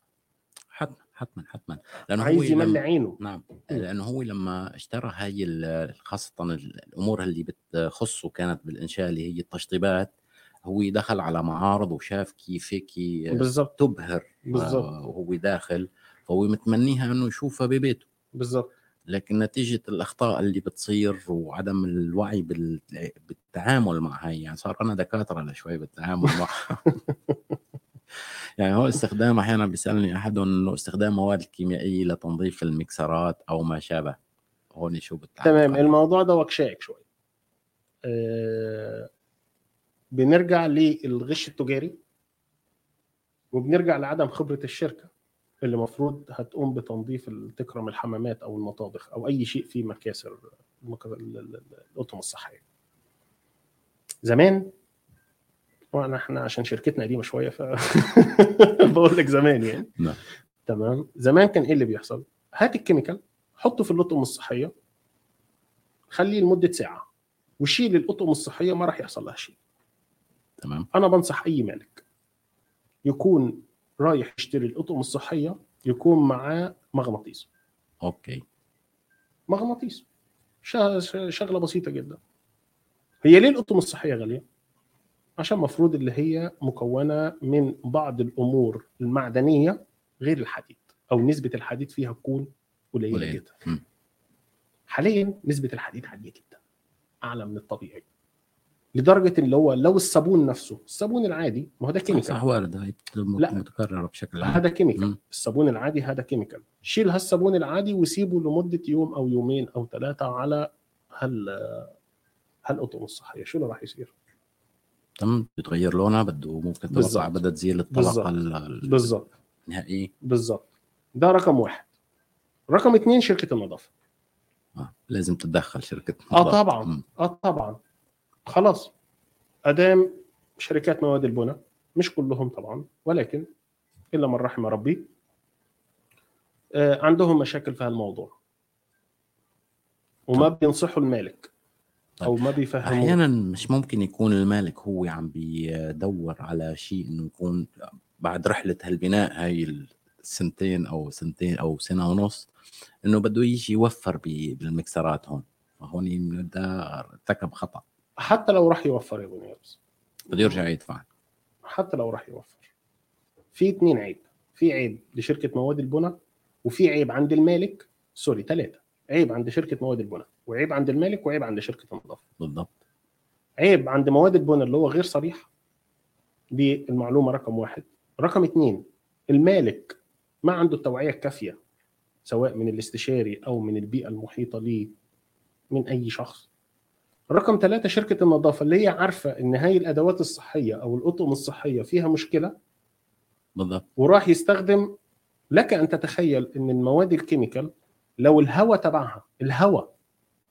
حتما حتما حتما. لأنه هو عايز يملي لما عينه. نعم. لأنه هو لما اشترى هاي خاصة الأمور اللي بتخصه كانت بالإنشاء اللي هي التشطيبات هو دخل على معارض وشاف كيف هيك بالظبط. تبهر بالظبط. آه، وهو داخل فهو متمنيها إنه يشوفها ببيته. بالظبط. لكن نتيجة الأخطاء اللي بتصير وعدم الوعي بال- بالتعامل مع هاي يعني صار أنا دكاترة لشوي بالتعامل معها. يعني هو استخدام أحيانا بيسألني أحدهم إنه استخدام مواد كيميائية لتنظيف المكسرات أو ما شابه. هون شو بالتعامل تمام؟ الموضوع ده وكشائك شوية آه بنرجع للغش التجاري وبنرجع لعدم خبرة الشركة اللي المفروض هتقوم بتنظيف تكرم الحمامات أو المطابخ أو أي شيء فيه مكاسر المك- ال- ال- ال- الاطقم الصحية. زمان وانا إحنا عشان شركتنا قديمة شوية ف بقول لك زمان يعني. نعم. تمام. زمان كان إيه اللي بيحصل؟ هات ال chemical حطه في الاطقم الصحية خليه لمدة ساعة وشيل الاطقم الصحية ما راح يحصل لها شيء. تمام؟ أنا بنصح أي مالك يكون رايح يشتري الأطقم الصحية يكون معاه مغناطيس. okay. مغناطيس. شغلة بسيطة جدا. هي ليه الأطقم الصحية غالية؟ عشان المفروض اللي هي مكونة من بعض الأمور المعدنية غير الحديد أو نسبة الحديد فيها تكون قليلة قليل. جدا. حاليا نسبة الحديد عالية جدا أعلى من الطبيعي. لدرجة اللي هو لو الصابون نفسه الصابون العادي ما هو ده chemical. صح وارد. لا. متكررة بشكل عام. هذا chemical. الصابون العادي هذا كيميكال. شيل هالصابون العادي وسيبه لمدة يوم أو يومين أو ثلاثة على هال هالاطقم الصحيه شو اللي راح يصير؟ تم بتغير لونها بده ممكن بالضبط. بدها تزيل بالضبط. الطبقة ال- بالظبط النهائية. بالظبط ده رقم واحد. رقم اثنين شركة النظافة. آه. لازم تتدخل شركة آه نظافة. طبعا. مم. آه طبعا. خلاص. أدام شركات مواد البناء مش كلهم طبعا ولكن إلا من رحم ربي آه عندهم مشاكل في هالموضوع. وما بينصحوا المالك أو ما بيفهموا أحيانا مش ممكن يكون المالك هو عم بيدور على شيء إنه يكون بعد رحلة هالبناء هاي السنتين أو سنتين أو سنة ونص إنه بده يجي يوفر بالمكسرات هون. فهون ده ارتكب خطأ. حتى لو راح يوفر يا ابو نيابس بده يرجع يدفع. حتى لو راح يوفر. في اتنين عيب. في عيب لشركة مواد البناء وفي عيب عند المالك. سوري ثلاثة عيب عند شركة مواد البناء وعيب عند المالك وعيب عند شركة النظافة. بالضبط. عيب عند مواد البناء اللي هو غير صريح. دي المعلومة رقم واحد. رقم اثنين المالك ما عنده التوعيه الكافيه سواء من الاستشاري أو من البيئة المحيطة ليه من أي شخص. رقم ثلاثة شركة النظافة اللي هي عارفة إن هاي الأدوات الصحية أو الأطقم الصحية فيها مشكلة؟ بالضبط. وراح يستخدم لك أن تتخيل إن المواد الكيميكال لو الهواء تبعها الهواء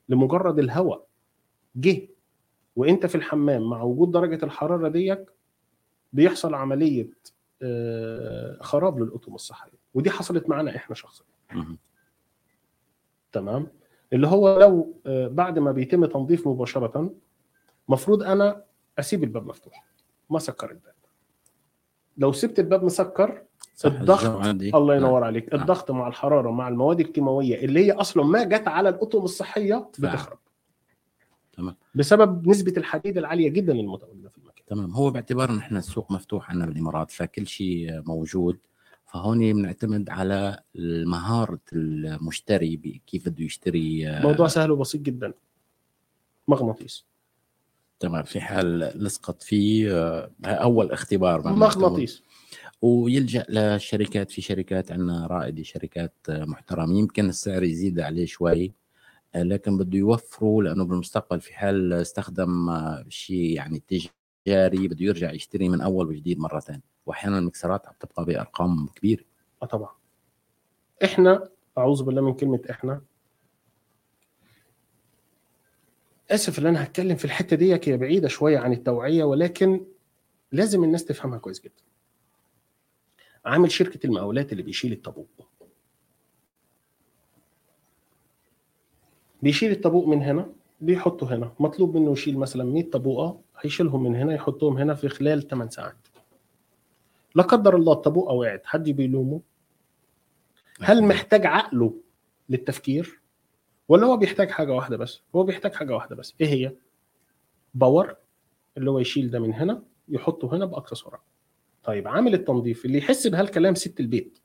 لمجرد الهواء جه وإنت في الحمام مع وجود درجة الحرارة ديك بيحصل عملية آه، خراب للاطقم الصحية. ودي حصلت معانا إحنا شخصيا. تمام؟ اللي هو لو آه، بعد ما بيتم تنظيف مباشرة مفروض أنا أسيب الباب مفتوح ما سكر الباب لو سبت الباب مسكر الضغط الله نعم. ينور عليك نعم. الضغط مع الحرارة مع المواد الكيماوية اللي هي أصلا ما جت على الاطقم الصحية. بتخرب تمام. بسبب نسبة الحديد العالية جدا المتواجده في المكان تمام هو باعتبار إن إحنا السوق مفتوح عندنا بالإمارات فكل شيء موجود فهون بنعتمد على مهاره المشتري كيف بده يشتري آه، موضوع سهل وبسيط جدا. مغناطيس. تمام في حال لصقت فيه آه، أول اختبار. مغناطيس. ويلجأ للشركات في شركات عندنا رائدة شركات محترمة. يمكن السعر يزيد عليه شوي آه، لكن بده يوفروا لأنه بالمستقبل في حال استخدم شيء يعني تجاري بده يرجع يشتري من أول وجديد مرة ثانية. واحيانا المكسرات عم تبقى بأرقام كبيرة. آه طبعا. إحنا أعوذ بالله من كلمة إحنا. آسف إن أنا هتكلم في الحتة دي هي بعيدة شوية عن التوعية ولكن لازم الناس تفهمها كويس جدا. عامل شركة المقاولات اللي بيشيل الطابوق. بيشيل الطابوق من هنا بيحطه هنا. مطلوب منه يشيل مثلا 100 طابوقة هيشيلهم من هنا يحطهم هنا في خلال 8 ساعات. لا قدر الله الطابوقه وقعت حد بيلومه هل محتاج عقله للتفكير؟ ولا هو بيحتاج حاجة واحدة بس؟ هو بيحتاج حاجة واحدة بس. إيه هي؟ باور اللي هو يشيل ده من هنا يحطه هنا بأقصى سرعة. طيب عامل التنظيف اللي يحس بهالكلام ست البيت.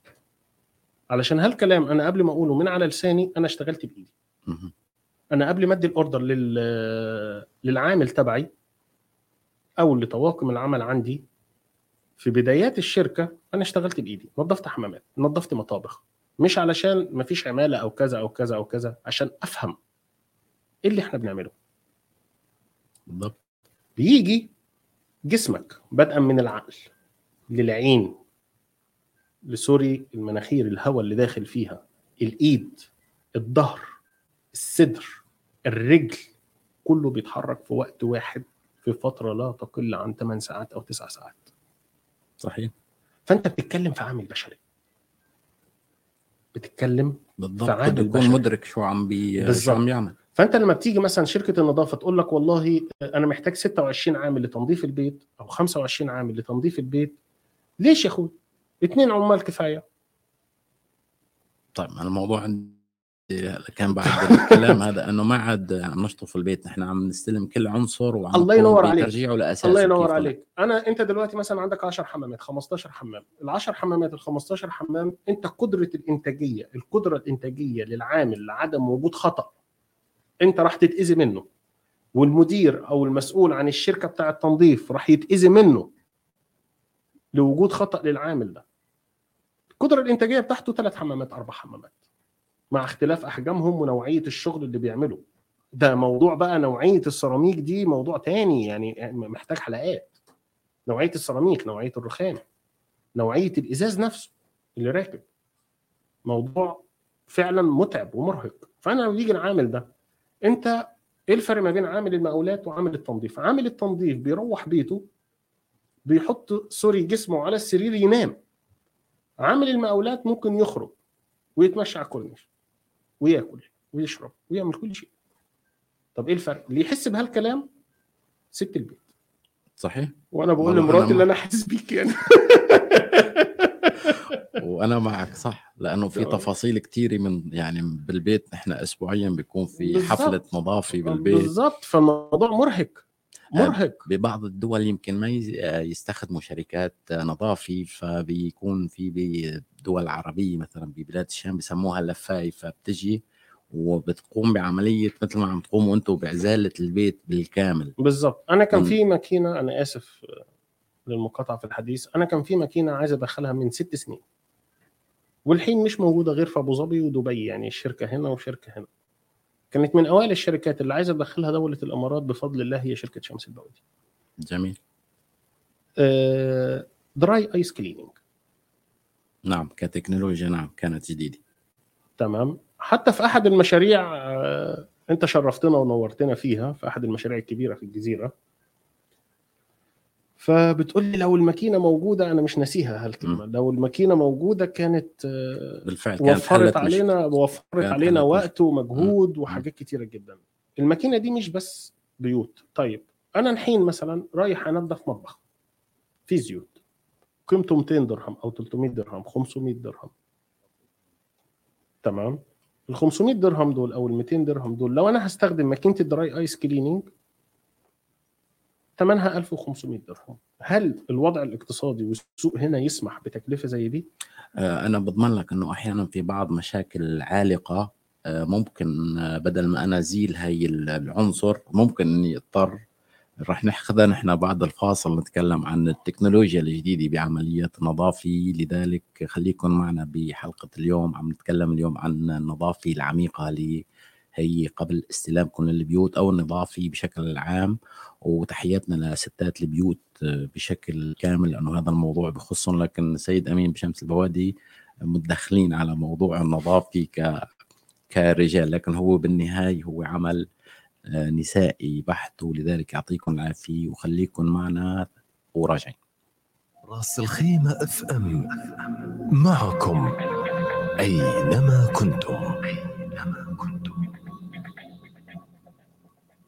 علشان هالكلام أنا قبل ما أقوله من على لساني أنا اشتغلت بإيدي. أنا قبل ما أدي الأوردر لل للعامل تبعي أو لطواقم العمل عندي في بدايات الشركة أنا اشتغلت بإيدي نظفت حمامات نظفت مطابخ مش علشان ما فيش عمالة أو كذا أو كذا أو كذا عشان أفهم إيه اللي إحنا بنعمله. بالضبط. بيجي جسمك بدءا من العقل للعين لسوري المناخير الهواء اللي داخل فيها الإيد الظهر الصدر الرجل كله بيتحرك في وقت واحد في فترة لا تقل عن 8 ساعات أو 9 ساعات. صحيح فأنت بتتكلم في عامل بشري بتتكلم بالضبط يكون البشر. مدرك شو عم بي شو. عم يعمل فأنت لما بتيجي مثلا شركة النظافة تقول لك والله أنا محتاج 26 عامل لتنظيف البيت أو 25 عامل لتنظيف البيت ليش يا أخوي؟ اثنين عمال كفاية طيب الموضوع عندي كان بعد الكلام هذا أنه ما عاد عم نشطف البيت نحن عم نستلم كل عنصر وعم الله ينور عليك. بترجيعه لأساسه الله ينور. عليك. أنا أنت دلوقتي مثلا عندك 10 حمامات 15 حمام. ال 10 حمامات ال 15 حمام أنت قدرة الإنتاجية القدرة الإنتاجية للعامل لعدم وجود خطأ أنت راح تتأذي منه. والمدير أو المسؤول عن الشركة بتاع التنظيف راح يتأذي منه لوجود خطأ للعامل ده. القدره الإنتاجية بتاعته ثلاث حمامات أربع حمامات. مع اختلاف أحجامهم ونوعية الشغل اللي بيعمله ده موضوع بقى نوعية السيراميك دي موضوع تاني يعني محتاج حلقات. نوعية السيراميك نوعية الرخام نوعية الإزاز نفسه اللي راكب. موضوع فعلا متعب ومرهق. فأنا لما بيجي العامل ده أنت إيه الفرق ما بين عامل المقاولات وعامل التنظيف؟ عامل التنظيف بيروح بيته بيحط سوري جسمه على السرير ينام. عامل المقاولات ممكن يخرج ويتمشى على الكورنيش. وياكل ويشرب ويعمل كل شيء. طب إيه الفرق؟ اللي يحس بهالكلام ست البيت. صحيح. وأنا بقول لمراتي اللي أنا حاسس بيك يعني. وأنا معك صح. لأنه في تمام. تفاصيل كثيره من يعني بالبيت نحن اسبوعيا بيكون في بالضبط. حفلة نظافه بالبيت. بالظبط فالموضوع مرهق. مرهق. ببعض الدول يمكن ما يز- يستخدموا شركات نظافه فبيكون في بدول عربية مثلا ببلاد الشام بسموها اللفاي فبتجي وبتقوم بعملية مثل ما عم تقوموا أنتم بعزالة البيت بالكامل. بالظبط أنا كان. في ماكينة أنا آسف للمقاطعة في الحديث. أنا كان في ماكينة عايز أدخلها من ست سنين. والحين مش موجودة غير في أبو ظبي ودبي يعني الشركة هنا وشركة هنا. كانت من أوائل الشركات اللي عايزة تدخلها دولة الإمارات بفضل الله هي شركة شمس البوادي جميل. dry ice cleaning نعم كتكنولوجيا نعم كانت جديدة. تمام. حتى في أحد المشاريع آه، أنت شرفتنا ونورتنا فيها في أحد المشاريع الكبيرة في الجزيرة. فبتقول لي لو الماكينة موجودة أنا مش ناسيها هالكلمة. لو الماكينة موجودة كانت آه، بالفعل كانت وفرت علينا وفرت علينا وقت ومجهود وحاجات كتيرة جدا. الماكينة دي مش بس بيوت. طيب أنا الحين مثلا رايح أنظف مطبخ. في زيوت. قيمته 200 درهم أو 300 درهم 500 درهم. تمام؟ ال 500 درهم دول أو ال 200 درهم دول لو أنا هستخدم ماكينة ال dry ice cleaning ثمنها 1500 درهم. هل الوضع الاقتصادي والسوق هنا يسمح بتكلفة زي دي؟ آه، أنا بضمن لك إنه أحيانا في بعض مشاكل عالقة. آه، ممكن آه، بدل ما أنا أزيل هي ال- العنصر ممكن إني أضطر رح ناخذها نحن بعد الفاصل نتكلم عن التكنولوجيا الجديدة بعمليات النظافه لذلك خليكم معنا بحلقة اليوم. عم نتكلم اليوم عن النظافه العميقة اللي هي قبل استلامكم للبيوت أو النظافه بشكل عام وتحياتنا لستات البيوت بشكل كامل لأنه هذا الموضوع بخصهم. لكن سيد أمين بشمس البوادي متدخلين على موضوع النظافه ك كرجال. لكن هو بالنهاية هو عمل آه، نسائي بحت ولذلك يعطيكم العافية وخليكم معنا وراجعين. راس الخيمة أف أم معكم أينما كنتم أينما كنتم.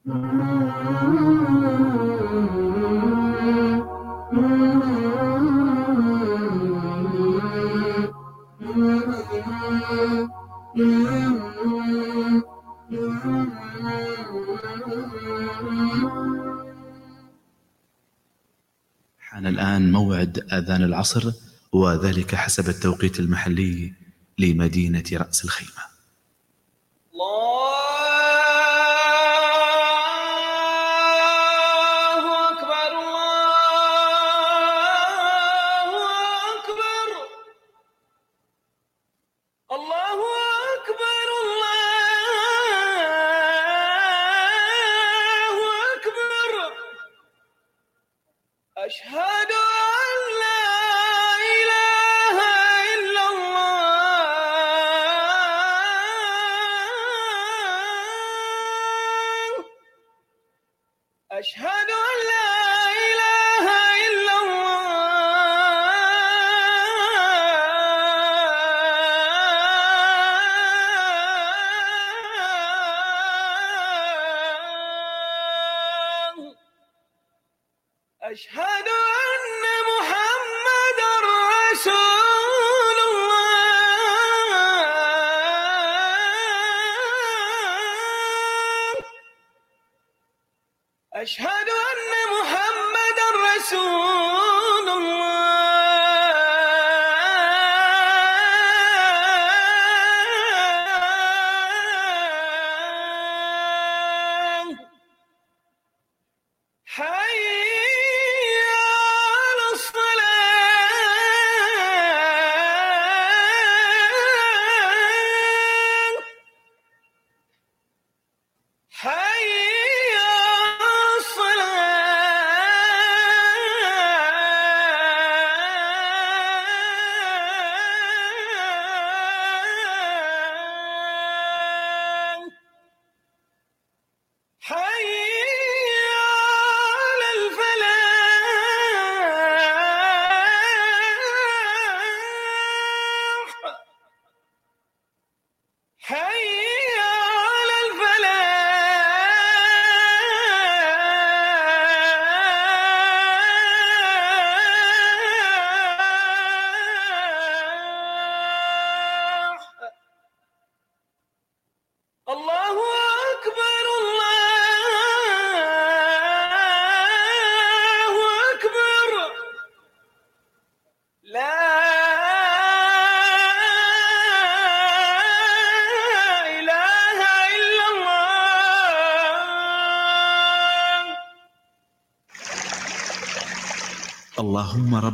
حان الآن موعد أذان العصر وذلك حسب التوقيت المحلي لمدينة رأس الخيمة. الله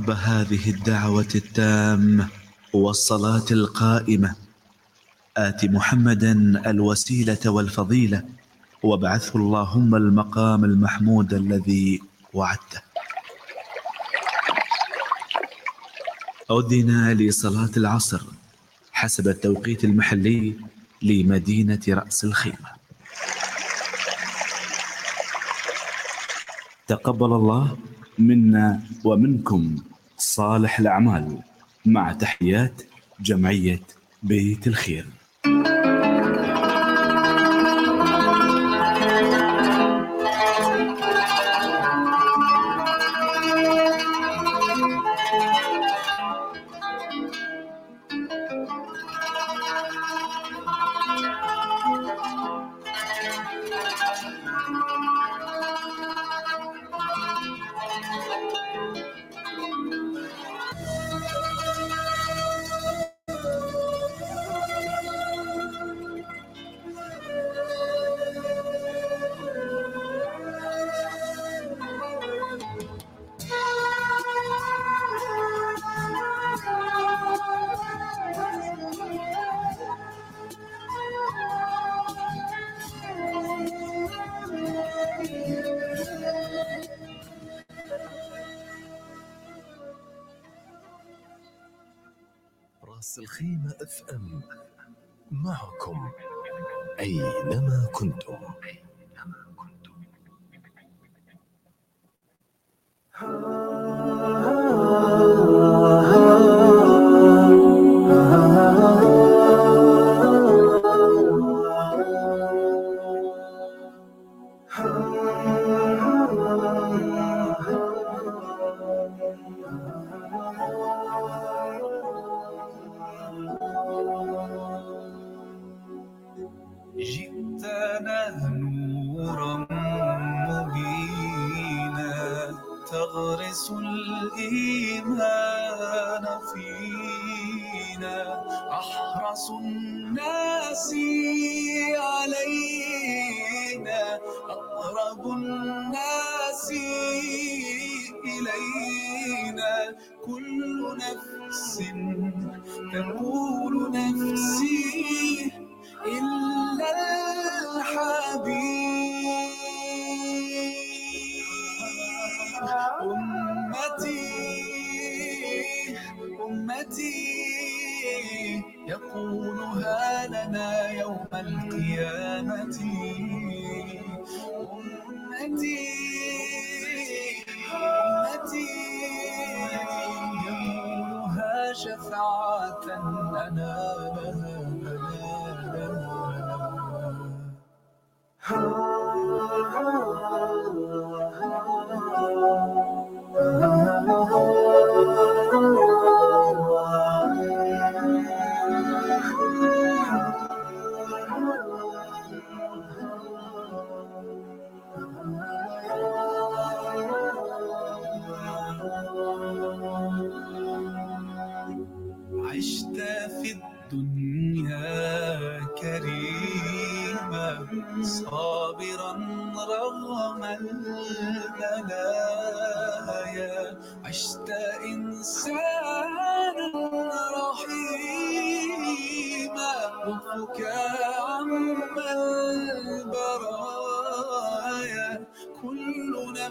رب هذه الدعوة التامة والصلاة القائمة. آت محمدا الوسيلة والفضيلة وابعثه اللهم المقام المحمود الذي وعدته. أذن لصلاة العصر حسب التوقيت المحلي لمدينة رأس الخيمة. تقبل الله منا ومنكم. صالح الأعمال مع تحيات جمعية بيت الخير.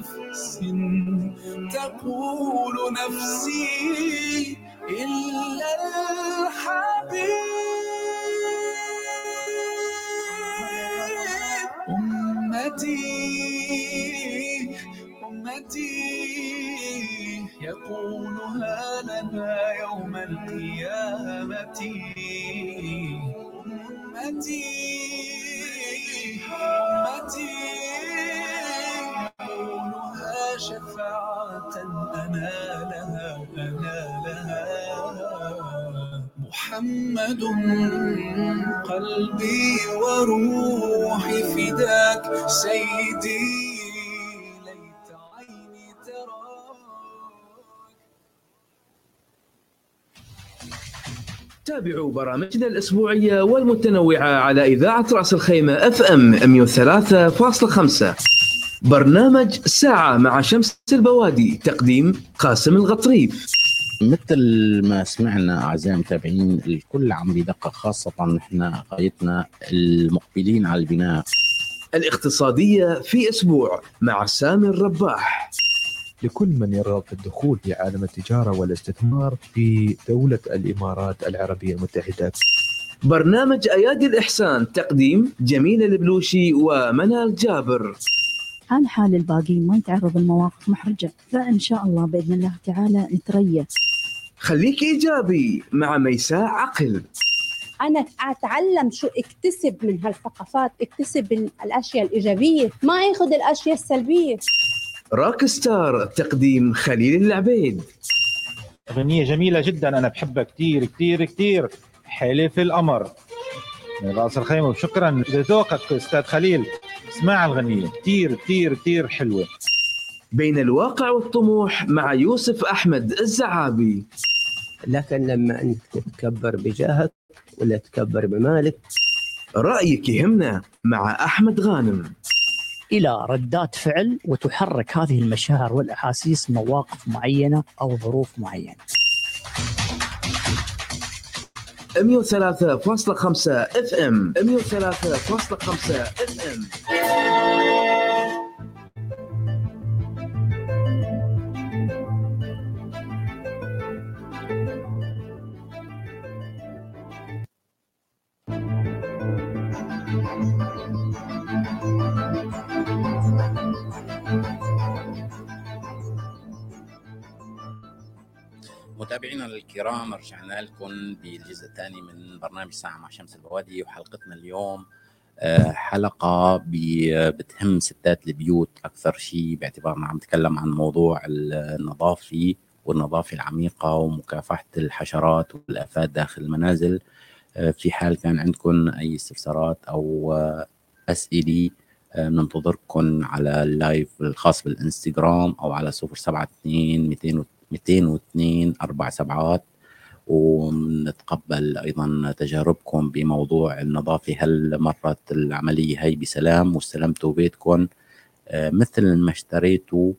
نفس تقول نفسي إلا الحبيب. أمتي أمتي يقولها لنا يوم القيامة. أمتي محمد قلبي وروحي فداك. سيدي ليت عيني تراك. تابعوا برامجنا الأسبوعية والمتنوعة على إذاعة رأس الخيمة FM 103.5 برنامج ساعة مع شمس البوادي تقديم قاسم الغطريف. مثل ما سمعنا أعزائي المتابعين الكل عم بيدقق خاصة نحن غايتنا المقبلين على البناء. الاقتصادية في أسبوع مع سامي الرباح. لكل من يرغب في الدخول في عالم التجارة والاستثمار في دولة الإمارات العربية المتحدة. برنامج أيادي الإحسان تقديم جميلة البلوشي ومنال جابر. حال حال الباقيين ما يتعرض لمواقف محرجة فإن شاء الله بإذن الله تعالى نتريث. خليك إيجابي مع ميساء عقل. أنا أتعلم شو اكتسب من هالثقافات اكتسب ال- الأشياء الإيجابية. ما اخذ الأشياء السلبية. روك ستار تقديم خليل العبيد. أغنية جميلة جدا أنا بحبها كتير كتير كتير. حلف القمر من رأس الخيمة وشكرا. لذوقك أستاذ خليل اسمع الغنية كتير كتير كتير حلوة. بين الواقع والطموح مع يوسف أحمد الزعابي. لكن لما انت تتكبر بجاهك ولا تكبر بمالك رأيك يهمنا مع أحمد غانم. إلى ردات فعل وتحرك هذه المشاعر والأحاسيس مواقف معينة أو ظروف معينة. 103.5 إف إم. 103.5 إف إم. متابعينا الكرام رجعنا لكم بالجزء الثاني من برنامج ساعة مع شمس البوادي وحلقتنا اليوم آه، حلقة بتهم ستات البيوت. أكثر شيء باعتبارنا عم نتكلم عن موضوع النظافة والنظافة العميقة ومكافحة الحشرات والآفات داخل المنازل. آه، في حال كان عندكم أي استفسارات أو آه، أسئلة آه، ننتظركم على اللايف الخاص بالإنستغرام أو على 072 200 202 أربع سبعات. ونتقبل أيضا تجاربكم بموضوع النظافة. هل مرت العملية هي بسلام واستلمتوا بيتكم؟ آه، مثل ما اشتريتوا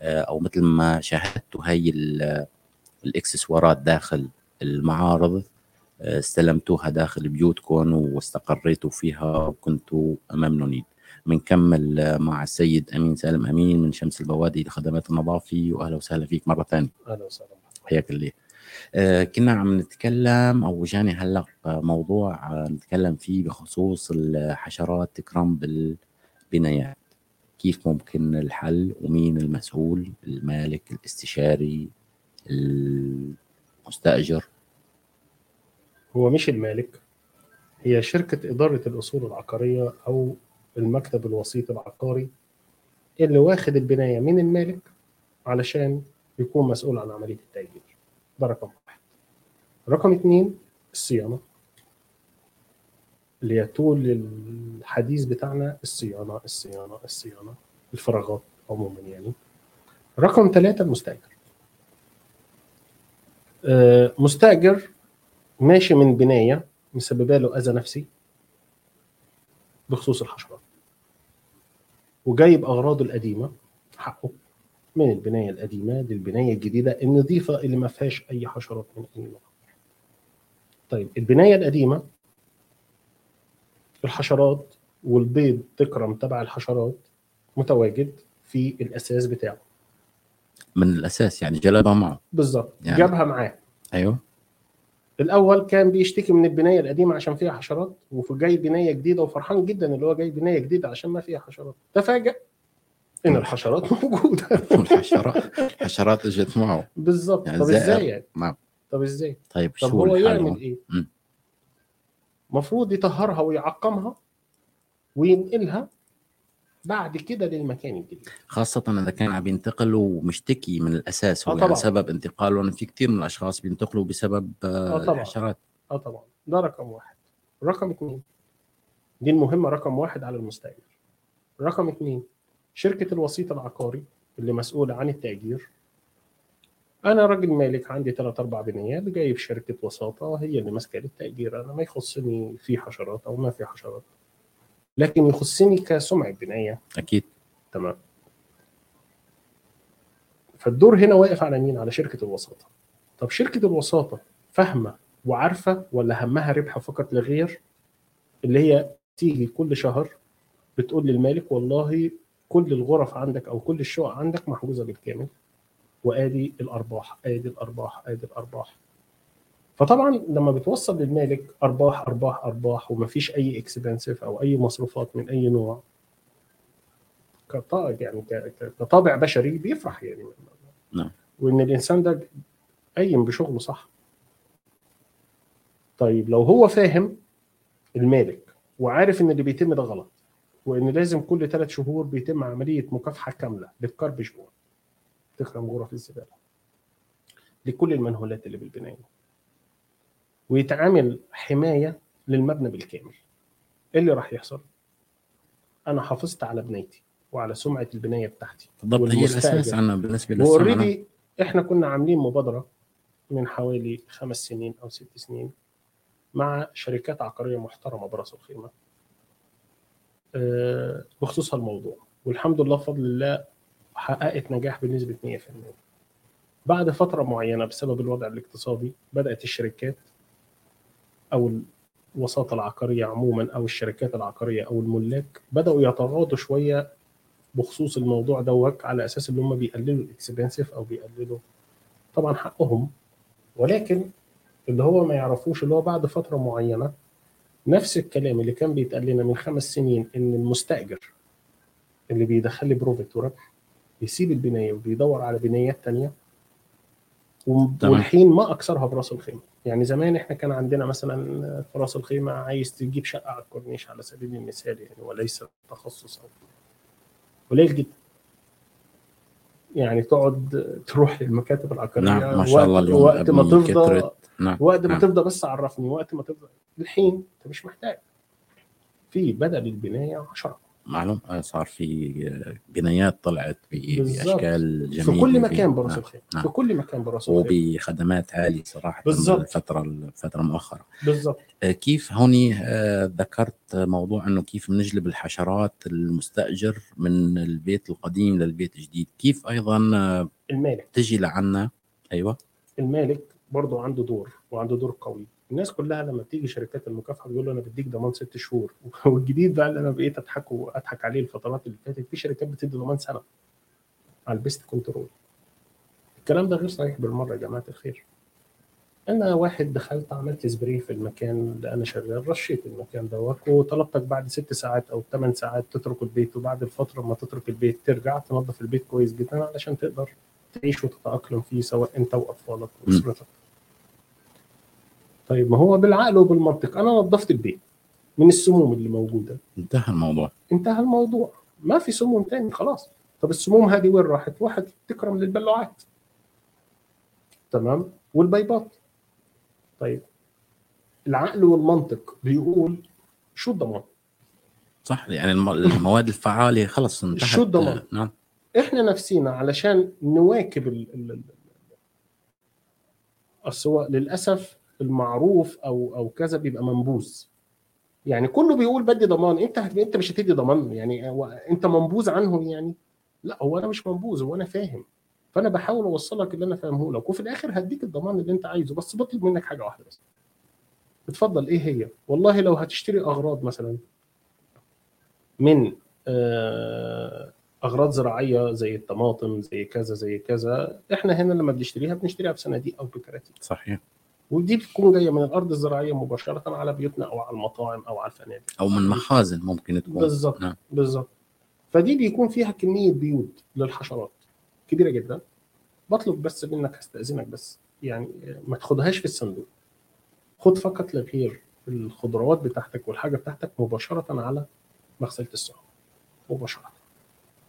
آه، أو مثل ما شاهدتوا هي ال- الإكسسوارات داخل المعارض. آه، استلمتوها داخل بيوتكم واستقريتوا فيها وكنتوا ممنونين بنكمل مع السيد أمين سالم أمين من شمس البوادي لخدمات النظافة وأهلا وسهلا فيك مرة ثانية. أهلا وسهلا. حياك الله. آه، كنا عم نتكلم أو جاني هلأ موضوع آه، نتكلم فيه بخصوص الحشرات تكرم بالبنايات. كيف ممكن الحل ومين المسؤول؟ المالك الاستشاري المستأجر؟ هو مش المالك هي شركة إدارة الأصول العقارية أو المكتب الوسيط العقاري اللي واخد البناية من المالك علشان يكون مسؤول عن عملية التأجير. ده رقم واحد رقم اتنين الصيانة. اللي هي طول الحديث بتاعنا الصيانة الصيانة الصيانة. الفراغات عموما يعني. رقم ثلاثة المستأجر. آه، مستأجر ماشي من بناية مسببة له أذى نفسي. بخصوص الحشرات. وجايب أغراضه القديمة حقه من البناية القديمة للبناية الجديدة النظيفة اللي ما فيهاش أي حشرات من أي نوع. طيب البناية القديمة الحشرات والبيض تكرم تبع الحشرات متواجد في الأساس بتاعه. من الأساس يعني جلبها معه. بالظبط يعني- جابها معاه. أيوه. الأول كان بيشتكي من البناية القديمة عشان فيها حشرات وفي جاي بناية جديدة وفرحان جدا اللي هو جاي بناية جديدة عشان ما فيها حشرات. تفاجأ إن الحشرات موجودة. والحشرات الحشرات إجت معه. بالظبط. يعني طب. إزاي يعني؟ نعم. طب إزاي؟ طيب طب هو يعمل؟ إيه. المفروض يطهرها ويعقمها وينقلها بعد كده للمكان الجديد. خاصة إذا كان عم ينتقل ومشتكي من الأساس آه هو طبعاً. يعني سبب انتقاله لأن في كثير من الأشخاص بينتقلوا بسبب آه، آه طبعاً. الحشرات آه طبعا. ده رقم واحد. رقم اثنين دي المهمة رقم واحد على المستأجر رقم اثنين شركة الوسيط العقاري اللي مسؤولة عن التأجير. أنا راجل مالك عندي ثلاث أربع بنايات جايب شركة وساطة هي اللي ماسكة التأجير. أنا ما يخصني في حشرات أو ما في حشرات. لكن يخصني كسمعة بناية أكيد. تمام. فالدور هنا واقف على مين؟ على شركة الوساطة. طب شركة الوساطة فاهمة وعارفة ولا همها ربح فقط لا غير؟ اللي هي تيجي كل شهر بتقول للمالك والله كل الغرف عندك أو كل الشقق عندك محجوزة بالكامل. وآدي الأرباح آدي الأرباح آدي الأرباح. فطبعا لما بتوصل للمالك أرباح أرباح أرباح ومفيش أي اكسبنسيف أو أي مصروفات من أي نوع كطابع يعني كطابع بشري بيفرح يعني. نعم. وإن الإنسان ده قايم بشغله صح. طيب لو هو فاهم المالك وعارف إن اللي بيتم ده غلط وإن لازم كل ثلاث شهور بيتم عملية مكافحة كاملة للكربج بون تخرم غرف الزبالة لكل المنهولات اللي بالبناية. ويتعامل حماية للمبنى بالكامل. إيه اللي راح يحصل؟ أنا حافظت على بنايتي وعلى سمعة البناية بتاعتي بالضبط هي الأساس. عنا بالنسبة للسمعة. واوريدي إحنا كنا عاملين مبادرة من حوالي خمس سنين أو ست سنين مع شركات عقارية محترمة برأس الخيمة. آه، بخصوص الموضوع والحمد لله بفضل الله حققت نجاح بنسبة 100% بعد فترة معينة بسبب الوضع الاقتصادي بدأت الشركات أو الوساطة العقارية عموما أو الشركات العقارية أو الملاك بدأوا يتغاضوا شوية بخصوص الموضوع دوت على أساس إن هم بيقللوا ال expensive أو بيقللوا طبعا حقهم. ولكن اللي هو ما يعرفوش اللي هو بعد فترة معينة نفس الكلام اللي كان بيتقال لنا من خمس سنين إن المستأجر اللي بيدخل لي profit وربح بيسيب البناية وبيدور على بنايات تانية. والحين ما أكثرها برأس الخيمة. يعني زمان إحنا كان عندنا مثلا في راس الخيمة عايز تجيب شقة على الكورنيش على سبيل المثال يعني وليس تخصص أو قليل جدا يعني تقعد تروح للمكاتب العقارية نعم ما شاء الله وقت- اليوم وقت ما تفضى. نعم وقت ما نعم. تفضى بس عرفني وقت ما تفضى الحين أنت مش محتاج في بدا بالبنايه 10 معلوم؟ آه، صار في آه، بنايات طلعت. بأشكال جميله في كل مكان براس نعم. الخيمه نعم. في كل مكان براس الخيمه وبخدمات عالية صراحة بالظبط. الفترة الفترة المؤخرة. بالظبط آه، كيف هوني ذكرت موضوع إنه كيف بنجلب الحشرات المستأجر من البيت القديم للبيت الجديد؟ كيف أيضا المالك. تجي لعنا؟ أيوه. المالك برضه عنده دور وعنده دور قوي. الناس كلها لما بتيجي شركات المكافحة بيقول له أنا بديك ضمان ست شهور. والجديد بقى اللي أنا بقيت أضحك واضحك عليه الفترات اللي فاتت في شركات بتدي ضمان سنة على ال pest control. الكلام ده غير صحيح بالمرة يا جماعة الخير. أنا واحد دخلت عملت سبراي في المكان اللي أنا شغال رشيت المكان دوت وطلبتك بعد ست ساعات أو ثمان ساعات تترك البيت وبعد الفترة ما تترك البيت ترجع تنظف البيت كويس جدا علشان تقدر تعيش وتتأقلم فيه سواء أنت وأطفالك وأسرتك. طيب ما هو بالعقل وبالمنطق. أنا نظفت البيت من السموم اللي موجودة. انتهى الموضوع. انتهى الموضوع. ما في سموم تاني خلاص. طب السموم هذه وين راحت؟ واحد تكرم للبلوعات. تمام؟ والبيضات طيب العقل والمنطق بيقول شو الضمان؟ صح يعني الم- المواد الفعالة خلص انتهت. شو الضمان؟ نعم. إحنا نفسينا علشان نواكب ال ال ال- السواء للأسف المعروف أو أو كذا بيبقى منبوذ. يعني كله بيقول بدي ضمان أنت أنت مش هتدي ضمان يعني أنت منبوذ عنه يعني؟ لا هو أنا مش منبوذ هو أنا فاهم. فأنا بحاول أوصلك اللي أنا فاهمه لك وفي الآخر هديك الضمان اللي أنت عايزه بس بطلب منك حاجة واحدة بس. اتفضل إيه هي؟ والله لو هتشتري أغراض مثلا من آه، أغراض زراعية زي الطماطم زي كذا زي كذا إحنا هنا لما بنشتريها بنشتريها بصناديق أو بكراتين صحيح. ودي بتكون جاية من الأرض الزراعية مباشرة على بيوتنا أو على المطاعم أو على الفنادق. أو من مخازن ممكن تكون. بالظبط نعم. بالظبط. فدي بيكون فيها كمية بيوت للحشرات. كبيرة جدا. بطلب بس منك هستأذنك بس. يعني ما تاخدهاش في الصندوق. خد فقط لا غير الخضروات بتاعتك والحاجة بتاعتك مباشرة على مغسلة السحور مباشرة.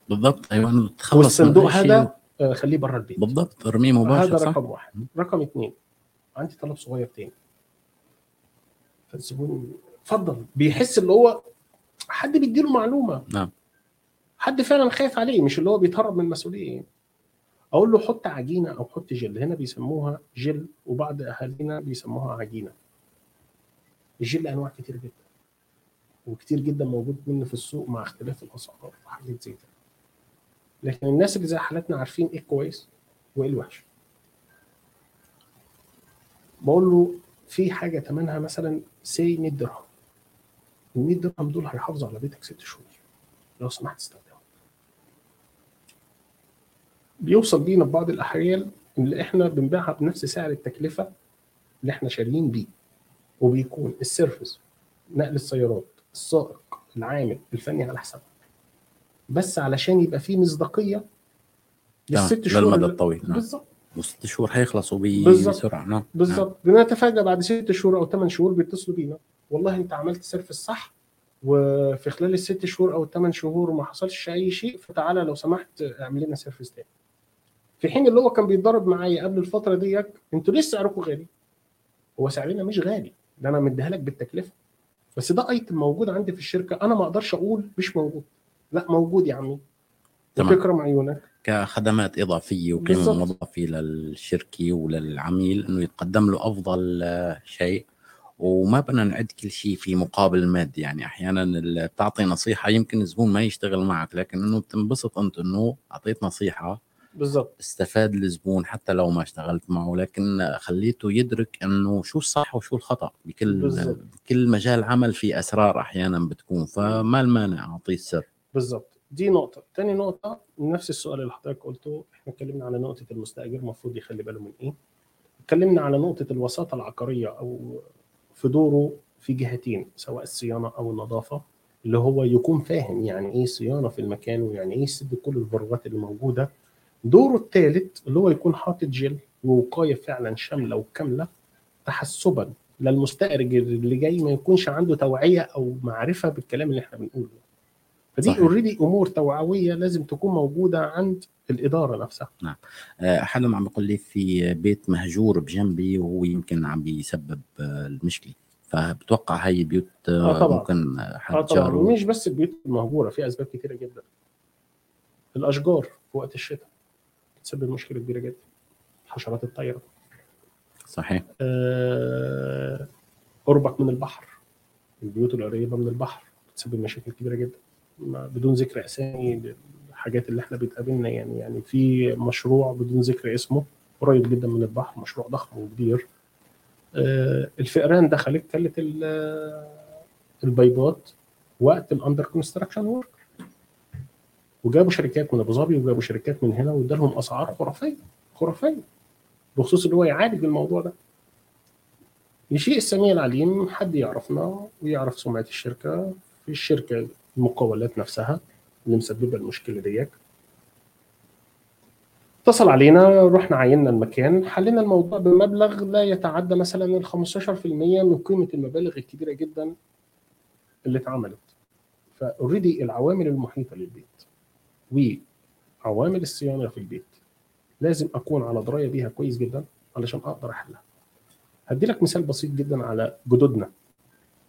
بالضبط. أيوه تخلص والصندوق. هذا آه، خليه بره البيت. بالضبط. ارميه مباشر هذا صح؟ رقم واحد. رقم اثنين. عندي طلب صغير تاني. فالزبون اتفضل. بيحس اللي هو حد بيديله معلومة. نعم. حد فعلا خايف عليه مش اللي هو بيتهرب من المسؤولية. أقول له حط عجينة أو حط جل. هنا بيسموها جل وبعض أهالينا بيسموها عجينة. الجل أنواع كتير جدا. وكتير جدا موجود منه في السوق مع اختلاف الأسعار وحاجات زي كده. لكن الناس اللي زي حالتنا عارفين إيه كويس وإيه الوحش. بقول له في حاجة ثمنها مثلا say 100 درهم. ال 100 درهم دول هيحافظوا على بيتك ست شهور لو سمحت استخدمهم. بيوصل بينا في بعض الأحيان اللي إحنا بنبيعها بنفس سعر التكلفة اللي إحنا شاريين بيه وبيكون ال service نقل السيارات السائق العامل الفني على حسابها بس علشان يبقى فيه مصداقية للست شهور للمدى الطويل. نعم. بالظبط. وست شهور هيخلصوا. بسرعة. نعم. بالظبط. بنتفاجئ بعد ست شهور أو ثمان شهور بيتصلوا بينا. والله أنت عملت service صح وفي خلال الست شهور أو الثمان شهور ما حصلش أي شيء فتعالى لو سمحت اعمل لنا service تاني. في حين اللي هو كان بيتضرب معايا قبل الفترة ديت أنتوا ليه سعركم غالي. هو سعرنا مش غالي. ده أنا مديها لك بالتكلفة. بس ده ايتم موجود عندي في الشركة أنا ما أقدرش أقول مش موجود. لا موجود يا عمي. تمام. وتكرم عيونك. كخدمات إضافية وقيمه. مضافه للشركه وللعميل أنه يتقدم له أفضل آه، شيء. وما بدنا نعد كل شيء في مقابل مادي. يعني أحيانا بتعطي نصيحة يمكن الزبون ما يشتغل معك لكن أنه بتنبسط أنت أنه أعطيت نصيحة. بالظبط استفاد الزبون حتى لو ما اشتغلت معه لكن خليته يدرك أنه شو الصح وشو الخطأ. بكل بالظبط. بكل مجال عمل في أسرار أحيانا بتكون. فما المانع أعطيه السر. بالظبط دي نقطة، تاني نقطة نفس السؤال اللي حضرتك قلته إحنا اتكلمنا على نقطة المستأجر المفروض يخلي باله من إيه؟ اتكلمنا على نقطة الوساطة العقارية أو في دوره في جهتين سواء الصيانة أو النظافة اللي هو يكون فاهم يعني إيه صيانة في المكان ويعني إيه يسد كل الفراغات اللي موجودة. دوره الثالث اللي هو يكون حاطط جل ووقاية فعلا شاملة وكاملة تحسبا للمستأجر اللي جاي ما يكونش عنده توعية أو معرفة بالكلام اللي إحنا بنقوله. فدي. اوريدي أمور توعوية لازم تكون موجودة عند الإدارة نفسها. نعم. آه، حدا عم بيقول لي في بيت مهجور بجنبي وهو يمكن عم بيسبب آه، المشكلة. فبتوقع هاي بيوت آه، آه طبعاً. ممكن آه، حد طبعا. جاره ومش بس البيوت المهجورة في أسباب كتيرة جدا. الأشجار في وقت الشتاء بتسبب مشكلة كبيرة جدا. حشرات الطايره صحيح. آه، قربك من البحر. البيوت القريبه من البحر بتسبب مشاكل كبيرة جدا. بدون ذكر اسامي الحاجات اللي إحنا بتقابلنا يعني يعني في مشروع بدون ذكر اسمه قريب جدا من البحر مشروع ضخم وكبير. آه، الفئران دخلت كلت ال- البيضات وقت الاندر كونستراكشن ورك وجابوا شركات من أبو ظبي وجابوا شركات من هنا وادالهم أسعار خرافية خرافية. بخصوص إن هو يعالج الموضوع ده. الشيء السميع العليم حد يعرفنا ويعرف سمعة الشركة في الشركة المقاولات نفسها اللي مسببة المشكلة ديت. اتصل علينا رحنا عيننا المكان حلينا الموضوع بمبلغ لا يتعدى مثلا ال 15% من قيمة المبالغ الكبيرة جدا اللي اتعملت. فأوريدي العوامل المحيطة للبيت. وعوامل الصيانة في البيت. لازم أكون على دراية بيها كويس جدا علشان أقدر أحلها. هدي لك مثال بسيط جدا على جدودنا.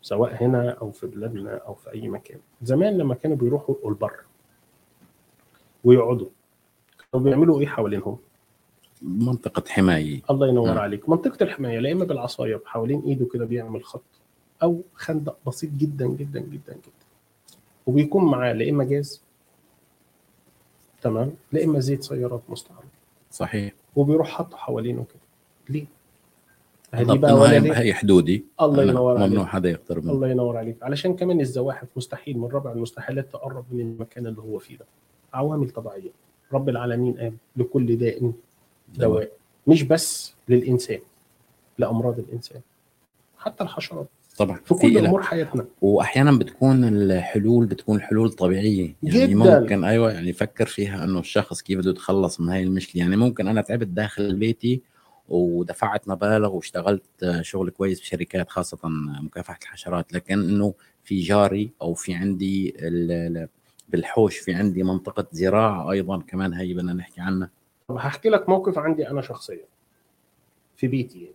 سواء هنا أو في بلادنا أو في أي مكان. زمان لما كانوا بيروحوا البر ويقعدوا كانوا بيعملوا إيه حوالينهم؟ منطقة حماية. الله ينور نعم. عليك. منطقة الحماية لا إما بالعصاية حوالين إيده كده بيعمل خط أو خندق بسيط جدا جدا جدا جدا. وبيكون معاه لا إما جاز تمام لا إما زيت سيارات مستعمل صحيح. وبيروح حاطه حوالينه كده. ليه؟ هدي بالضبط بقى ولا؟ هي حدودي. الله ينور عليك. ممنوع حدا يقترب الله ينور عليك. علشان كمان الزواحف مستحيل من ربع المستحيلات تقرب من المكان اللي هو فيه ده. عوامل طبيعية. رب العالمين قال لكل داء دواء. مش بس للإنسان لأمراض الإنسان. حتى الحشرات. طبعا. في كل. أمور حياتنا. واحيانا بتكون الحلول بتكون حلول طبيعية. يعني جداً. ممكن أيوه يعني فكر فيها إنه الشخص كيف بده يتخلص من هاي المشكلة. يعني ممكن أنا تعبت داخل بيتي ودفعت مبالغ واشتغلت شغل كويس بشركات خاصة مكافحة الحشرات. لكن إنه في جاري أو في عندي ال- ال- بالحوش في عندي منطقة زراعة أيضا كمان هي بدنا نحكي عنها. طب هحكي لك موقف عندي أنا شخصيا في بيتي.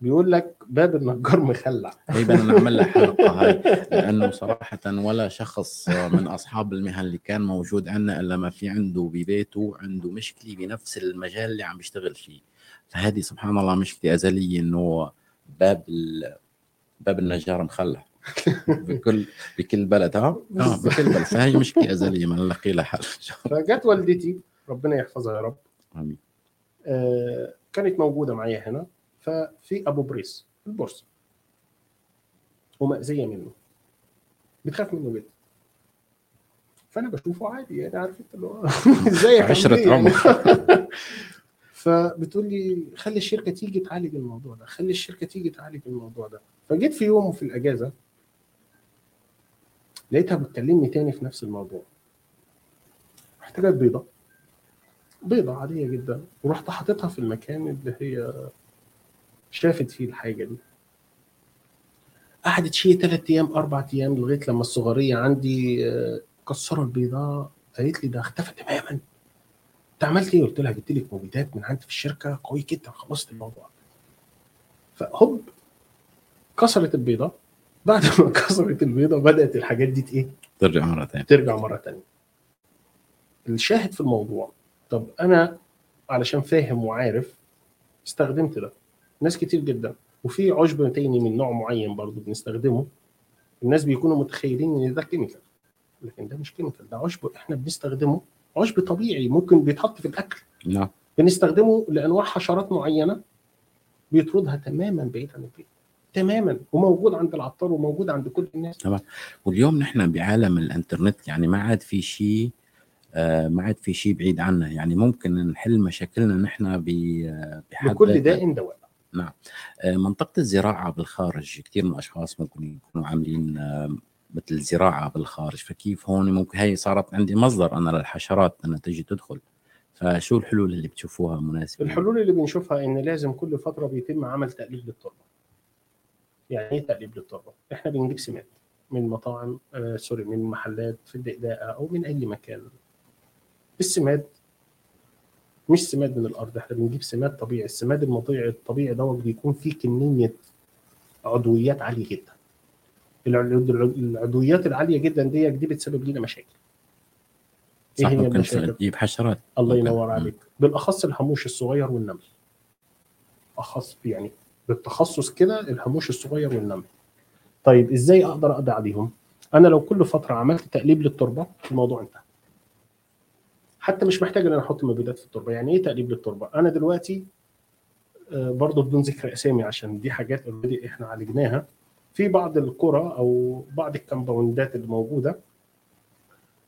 بيقول لك باب النجار مخلع. هي بدنا نعمل لها حلقة هاي لأنه صراحة ولا شخص من أصحاب المهن اللي كان موجود عندنا إلا ما في عنده ببيته عنده مشكلة بنفس المجال اللي عم بيشتغل فيه. فهذه سبحان الله مشكله أزلية إنه باب ال... باب النجار مخلع. بكل بكل بلد ها؟ آه بكل بلد. فهي مشكله أزلية ما نلاقي لها حل. فجت والدتي ربنا يحفظها يا رب. آمين. آه، كانت موجودة معايا هنا ففي أبو بريس البورصة. ومأذية منه. بتخاف منه جدا. فأنا بشوفه عادي يعني عارف أنت اللي هو ازيك عشرة؟ عمر. فبتقول لي خلي الشركة تيجي تعالج الموضوع ده خلي الشركة تيجي تعالج الموضوع ده. فجيت في يوم في الأجازة لقيتها بتكلمني تاني في نفس الموضوع. محتاجه بيضة بيضة عادية جدا ورحت حاططها في المكان اللي هي شافت فيه الحاجة دي. قعدت شيء ثلاث أيام أربع أيام لغاية لما الصغريه عندي آه، كسروا البيضة قالت لي ده اختفى تماما. انت عملت إيه؟ قلت لها جبت لك مبيدات من عندي في الشركة. قوي جدا خلصت الموضوع. فهوب كسرت البيضة. بعد ما كسرت البيضة بدات الحاجات دي إيه؟ ترجع مرة ثانية ترجع مرة ثانية الشاهد في الموضوع طب أنا علشان فاهم وعارف استخدمت ده. ناس كتير جدا. وفي عشب تاني من نوع معين برضو بنستخدمه. الناس بيكونوا متخيلين إن ده chemical. لكن ده مش chemical ده عشب إحنا بنستخدمه عشب طبيعي ممكن بيتحط في الأكل. نعم. بنستخدمه لأنواع حشرات معينة بيطردها تماما بعيد عن البيت. تماما. وموجود عند العطار وموجود عند كل الناس. تمام. واليوم نحن بعالم الإنترنت يعني ما عاد في شيء آه، ما عاد في شيء بعيد عنا. يعني ممكن نحل مشاكلنا نحن ب- آه، بحد ذاتها. داء دواء. نعم. آه، منطقة الزراعة بالخارج كثير من الأشخاص ممكن يكونوا عاملين آه، مثل زراعة بالخارج فكيف هون ممكن هي صارت عندي مصدر أنا للحشرات أنها تجي تدخل. فشو الحلول اللي بتشوفوها مناسبة؟ الحلول اللي بنشوفها إن لازم كل فترة بيتم عمل تقليب للتربة. يعني إيه تقليب للتربة؟ إحنا بنجيب سماد من مطاعم آه سوري من محلات في الدقداقة أو من أي مكان. السماد مش سماد من الأرض إحنا بنجيب سماد طبيعي. السماد المطيع الطبيعي دوت بيكون فيه كمية عضويات عالية جدا. العضويات العالية جدا دي دي بتسبب لنا مشاكل. إيه هي المشاكل؟ تجيب حشرات الله. ينور عليك. بالأخص الهاموش الصغير والنمل. أخص يعني بالتخصص كده الهاموش الصغير والنمل. طيب إزاي أقدر أقضي عليهم؟ أنا لو كل فترة عملت تقليب للتربة الموضوع انتهى. حتى مش محتاج إن أنا أحط مبيدات في التربة. يعني إيه تقليب للتربة؟ أنا دلوقتي آه، برضه بدون ذكر أسامي عشان دي حاجات اوريدي إحنا عالجناها. في بعض القرى أو بعض الكمباوندات اللي موجوده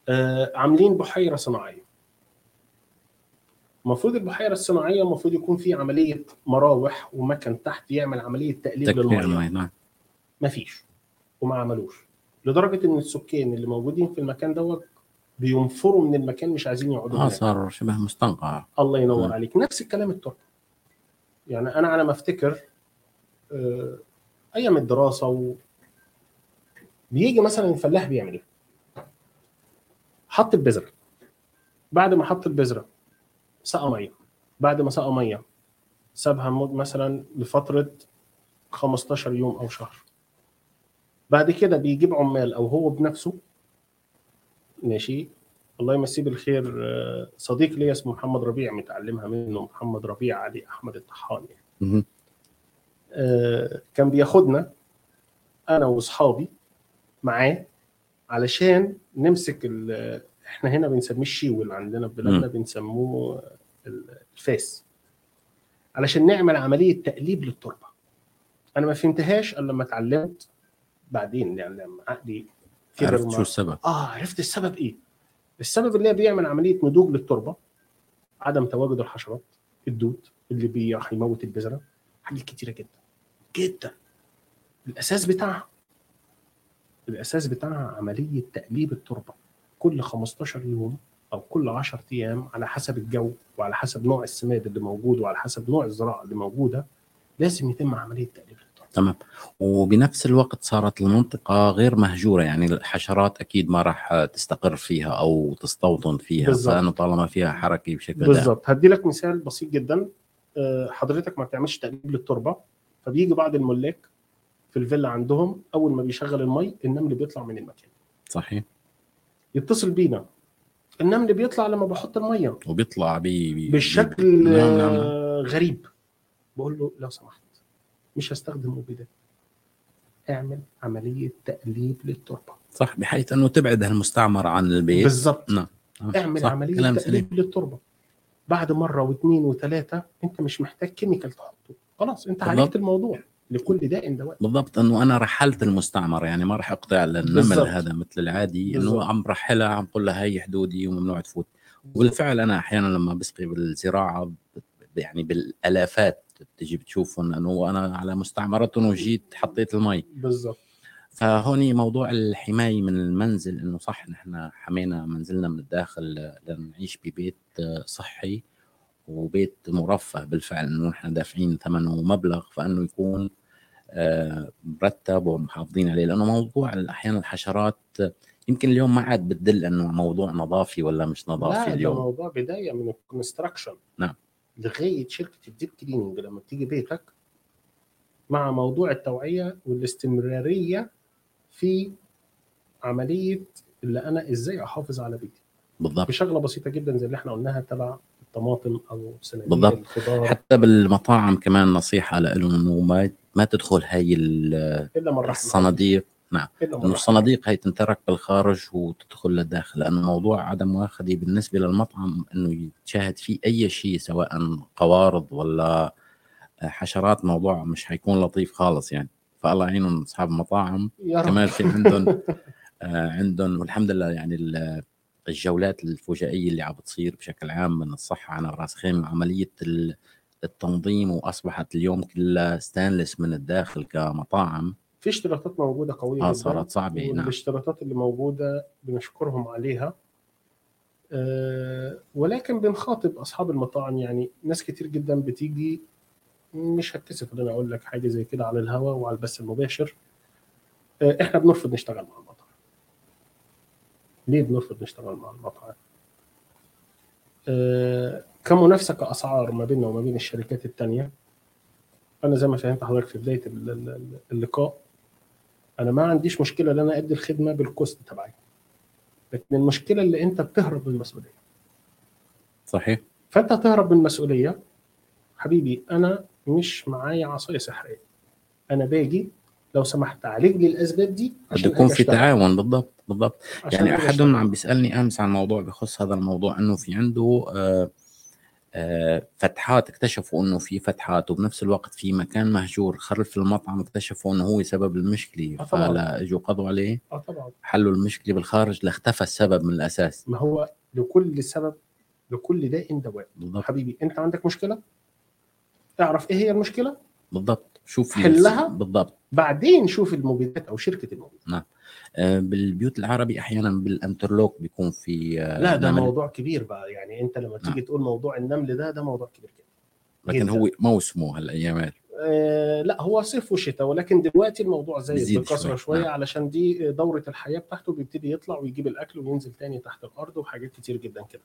آه، عاملين بحيرة صناعية. المفروض البحيرة الصناعية المفروض يكون في عملية مراوح ومكن تحت يعمل عملية تكفير للمية. نعم. مفيش وما عملوش لدرجة إن السكان اللي موجودين في المكان دوت بينفروا من المكان مش عايزين يقعدوا آه. صار شبه مستنقع. الله ينور مم. عليك. نفس الكلام التربه يعني أنا على ما أفتكر آه، أيام الدراسة و... بيجي مثلا الفلاح بيعمل إيه؟ حط البذرة بعد ما حط البذرة سقى مية بعد ما سقى مية سابها مثلا لفترة 15 يوم أو شهر بعد كده بيجيب عمال أو هو بنفسه ماشي الله يمسيه بالخير آه، صديق ليا اسمه محمد ربيع متعلمها منه محمد ربيع علي أحمد الطحان يعني. آه، كان بياخدنا أنا وأصحابي معاه علشان نمسك ال- إحنا هنا بنسميه الشيول عندنا في بلادنا بنسموه الفاس. علشان نعمل عملية تقليب للتربة. أنا ما فهمتهاش إلا لما اتعلمت بعدين يعني لما عقلي عرفت شو السبب. آه عرفت السبب إيه؟ السبب اللي هي بيعمل عملية نضوج للتربة عدم تواجد الحشرات الدود اللي بيروح يموت البذره حاجات كتيرة جدا. جدا. الأساس بتاعها الأساس بتاعها عملية تقليب التربة. كل 15 يوم أو كل 10 أيام على حسب الجو وعلى حسب نوع السماد اللي موجود وعلى حسب نوع الزراعة اللي موجودة لازم يتم عملية تقليب تمام. وبنفس الوقت صارت المنطقة غير مهجورة يعني الحشرات أكيد ما راح تستقر فيها أو تستوطن فيها. لأنه طالما فيها حركة بشكل بالظبط هدي لك مثال بسيط جدا. آه، حضرتك ما بتعملش تقليب للتربة فبيجي بعض الملاك في الفيلا عندهم أول ما بيشغل المي النمل بيطلع من المكان. صحيح. يتصل بينا. النمل بيطلع لما بحط المية. وبيطلع بي بي بالشكل نعم نعم نعم. آه، غريب. بقول له لو سمحت مش هستخدم مبيدات اعمل عملية تقليب للتربة. صح بحيث أنه تبعد هالمستعمر عن البيت. بالظبط. نعم نعم. اعمل صح. عملية تقليب سليم. للتربة. بعد مرة واثنين وثلاثة انت مش محتاج كيميكال تحطه. خلاص انت. عالجت الموضوع لكل داء دواء بالضبط انه أنا رحلت المستعمرة يعني ما راح اقطع للنمل. هذا مثل العادي. إنه عم برحلها عم بقول لها هي حدودي وممنوع تفوت وبالفعل أنا أحيانا لما بسقي بالزراعة يعني بالآلافات بتجي بتشوفهم انه أنا على مستعمرتهم وجيت حطيت المي بالضبط فهون موضوع الحماية من المنزل إنه صح نحن حمينا منزلنا من الداخل لنعيش ببيت صحي وبيت مرفه بالفعل إنه نحن دافعين ثمنه مبلغ فإنه يكون آه، مرتب ومحافظين عليه. لأنه موضوع أحيانا الحشرات يمكن اليوم ما عاد بتدل إنه موضوع نظافي ولا مش نظافي لا اليوم. موضوع بداية من ال construction نعم. لغاية شركة ال deep cleaning لما بتيجي بيتك مع موضوع التوعية والاستمرارية في عملية اللي أنا إزاي أحافظ على بيتي. بالضبط. بشغله بسيطة جدا زي اللي إحنا قلناها تبع الطماطم أو صناديق بالضبط. الخضار حتى بالمطاعم كمان نصيحة لهم إنه ما ما تدخل هاي الصناديق. نعم. إنه الصناديق هي تنترك بالخارج وتدخل للداخل لأنه موضوع عدم مؤاخذه بالنسبة للمطعم إنه يتشاهد فيه أي شيء سواء قوارض ولا حشرات موضوع مش حيكون لطيف خالص يعني. فالله يعينهم أصحاب المطاعم. كمان في عندهم آه، عندهم والحمد لله يعني ال- الجولات الفجائيه اللي عم بتصير بشكل عام من الصحة. على راس خيم عملية ال- التنظيم وأصبحت اليوم كلها ستانلس من الداخل كمطاعم. في اشتراطات موجودة قوية آه صارت صعبة نعم. والاشتراطات اللي موجودة بنشكرهم عليها. أه ولكن بنخاطب أصحاب المطاعم يعني ناس كتير جدا بتيجي مش هتكسف إن أنا أقول لك حاجة زي كده على الهواء وعلى البث المباشر. أه إحنا بنرفض نشتغل مع المطعم ليه بنرفض نشتغل مع المطعم؟ أه كمنافسة كأسعار ما بيننا وما بين الشركات التانية أنا زي ما فهمت حضرتك في بداية ال- ال- اللقاء أنا ما عنديش مشكلة إن أنا أدي الخدمة بالكوست تبعي لكن المشكلة اللي أنت بتهرب من المسؤولية. صحيح. فأنت هتهرب من المسؤولية حبيبي أنا مش معايا عصاية سحرية أنا باجي لو سمحت عالج لي الاسباب دي بده عشان يكون في. تعاون بالضبط بالضبط. يعني احدهم. عم بيسألني أمس عن موضوع بخص هذا الموضوع إنه في عنده آه، آه، فتحات اكتشفوا إنه في فتحات وبنفس الوقت في مكان مهجور خلف المطعم اكتشفوا إنه هو سبب المشكلة آه. فلا إجوا قضوا عليه. آه طبعا. حلوا المشكلة بالخارج لاختفى السبب من الأساس. ما هو لكل سبب لكل داء دواء. بالضبط. حبيبي أنت عندك مشكلة؟ اعرف إيه هي المشكلة؟ بالضبط. شوف حلها. بالضبط. بعدين شوف المبيدات أو شركة المبيدات نعم. آه، بالبيوت العربي أحيانا بالانترلوك بيكون في آه، لا ده نمل. موضوع كبير بقى. يعني أنت لما تيجي تقول موضوع النمل ده ده موضوع كبير جدا. لكن. هو موسمه هالايامات آه لا هو صيف وشتاء ولكن دلوقتي الموضوع بكثره شوي، شوية نعم. علشان دي دورة الحياة بتاعته بيبتدي يطلع ويجيب الأكل وينزل تاني تحت الأرض وحاجات كتير جدا كده.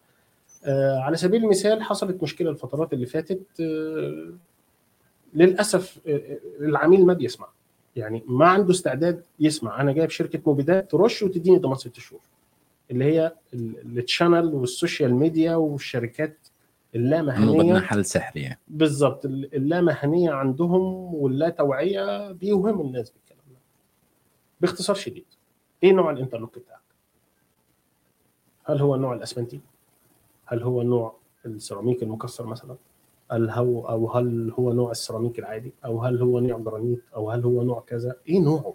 آه على سبيل المثال حصلت مشكلة الفترات اللي فاتت آه للأسف آه آه، العميل ما بيسمع يعني ما عنده استعداد يسمع أنا جايب شركة مبيدات ترش وتديني ضمان ست شهور اللي هي ال- ال channel وال social media والشركات اللامهنية حل سحري يعني بالظبط ال- اللامهنية عندهم واللا توعية بيوهموا الناس بالكلام ده باختصار شديد إيه نوع ال interlock بتاعك؟ هل هو النوع الأسمنتي؟ هل هو نوع السيراميك المكسر مثلا؟ هل هو أو هل هو نوع السيراميك العادي؟ أو هل هو نوع جرانيت؟ أو هل هو نوع كذا؟ إيه نوعه؟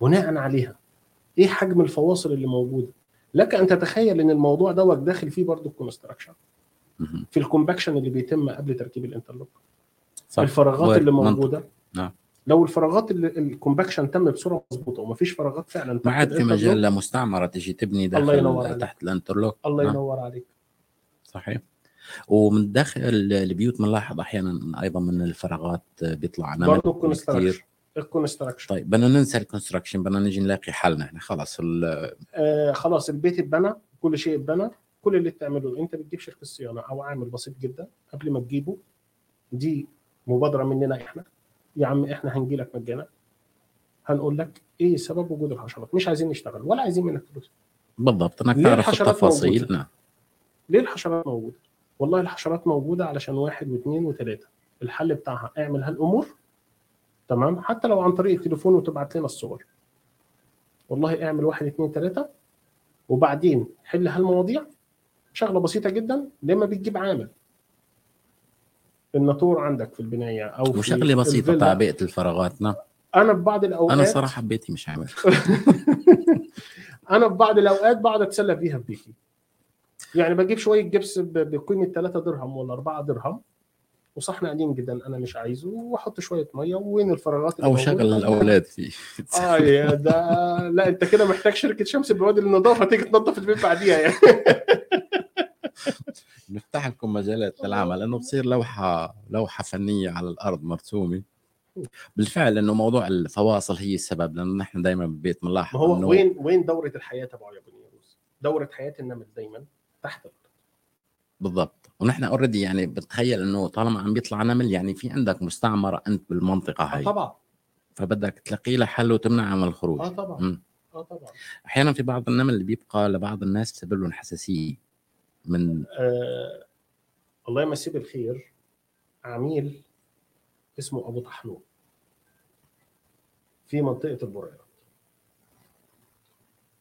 بناء عليها إيه حجم الفواصل اللي موجودة؟ لك أن تتخيل إن الموضوع دوت داخل فيه برضه ال construction. في ال compaction اللي بيتم قبل تركيب ال interlock صح الفراغات اللي. موجودة نعم لو الفراغات اللي ال compaction تم بصورة مظبوطة ومفيش فراغات فعلا ما عاد في مجال لمستعمرة تجي تبني الله داخل ينور عليك. تحت ال interlock الله نعم. ينور عليك صحيح ومن داخل البيوت بنلاحظ أحيانا أيضا من الفراغات بيطلع برضه كثير الكونستراكشن طيب بدنا ننسى ال construction بدنا نجي نلاقي حلنا إحنا. خلص ال- آه خلاص البيت اتبنى كل شيء اتبنى. كل اللي بتعمله أنت بتجيب شركة صيانة أو عامل بسيط جدا قبل ما تجيبه. دي مبادرة مننا إحنا. يا عم إحنا هنجي لك مجانا. هنقول لك إيه سبب وجود الحشرات. مش عايزين نشتغل ولا عايزين منك فلوس. بالضبط إنك تعرف التفاصيل؟ نعم. ليه الحشرات موجودة؟ والله الحشرات موجودة علشان واحد واثنين وثلاثة. الحل بتاعها اعمل هالأمور. تمام؟ حتى لو عن طريق التليفون وتبعت لنا الصور. والله اعمل واحد اثنين ثلاثة. وبعدين حل هالمواضيع. شغلة بسيطة جدا. لما بتجيب عامل. الناتور عندك في البناية أو في وشغلة بسيطة الفيلا. تعبئه الفراغاتنا أنا ببعض الأوقات أنا صراحة ببيتي مش عامل. أنا ببعض الأوقات بقعد أتسلى فيها ببيتي. يعني بجيب شوية جبس بقيمه 3 درهم ولا 4 درهم وصحن قديم جدا أنا مش عايزه وأحط شوية مية وين الفراغات أو؟ شغل الأولاد فيه آه يا ده لا أنت كده محتاج شركة شمس بوادي للنظافه تيجي تنظف البيت بعديها يعني نفتح لكم مجالات للعمل انه بصير لوحة لوحة فنية على الأرض مرسومة بالفعل إنه موضوع الفواصل هي السبب لأنه نحن دائما بالبيت بنلاحظ هو وين وين دورة الحياة تبعه يا بني يروز؟ دورة حياة النمل دايما تحت الأرض. بالضبط. ونحن اوريدي يعني بتخيل إنه طالما عم بيطلع نمل يعني في عندك مستعمرة أنت بالمنطقة آه هاي طبعا. فبدك تلاقي لها حل وتمنع من الخروج. آه طبعا. مم. آه طبعا. أحيانا في بعض النمل اللي بيبقى لبعض الناس بسبب لهم حساسية. من آه الله يمسيه بالخير عميل اسمه أبو طحنون. في منطقة البريرات.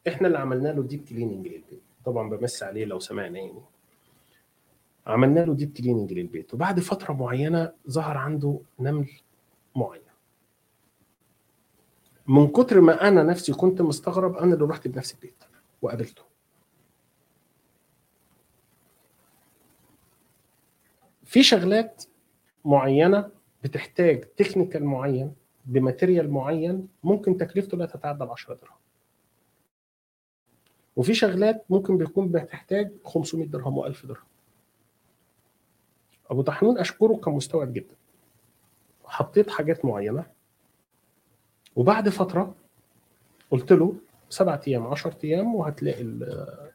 إحنا اللي عملنا له deep cleaning للبيت. طبعا بمس عليه لو سمعنا يعني. عملنا له deep cleaning للبيت وبعد فترة معينة ظهر عنده نمل معين. من كتر ما أنا نفسي كنت مستغرب أنا اللي رحت بنفس البيت وقابلته. في شغلات معينة بتحتاج technical معين ب material معين ممكن تكلفته لا تتعدى ال 10 درهم. وفي شغلات ممكن بيكون بتحتاج 500 درهم و1000 درهم. أبو طحنون أشكره كان مستوعب جدا. حطيت حاجات معينة وبعد فترة قلت له سبعة أيام 10 أيام وهتلاقي ال-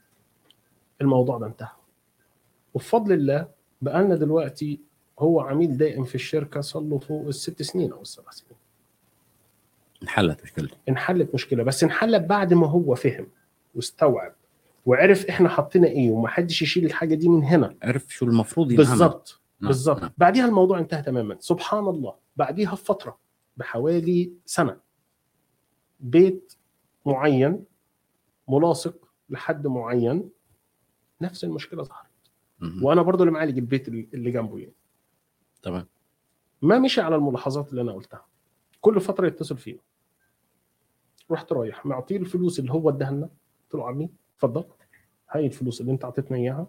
الموضوع ده انتهى. وبفضل الله بقى لنا دلوقتي هو عميل دائم في الشركة صار له فوق الست سنين أو السبع سنين. انحلت مشكلته. انحلت مشكلة بس انحلت بعد ما هو فهم. واستوعب وعرف إحنا حطينا إيه ومحدش يشيل الحاجة دي من هنا. عرف شو المفروض ينعمل. بالظبط نعم، بالظبط نعم. بعديها الموضوع انتهى تماما. سبحان الله. بعديها بفترة بحوالي سنة بيت معين ملاصق لحد معين نفس المشكلة ظهرت. وأنا برضو اللي معالج البيت اللي جنبه يعني. تمام. ما مشي على الملاحظات اللي أنا قلتها. كل فترة يتصل فينا. رحت رايح معطيه الفلوس اللي هو اداها لنا. قلت له عمي اتفضل. هاي الفلوس اللي انت اعطيتنا إياها.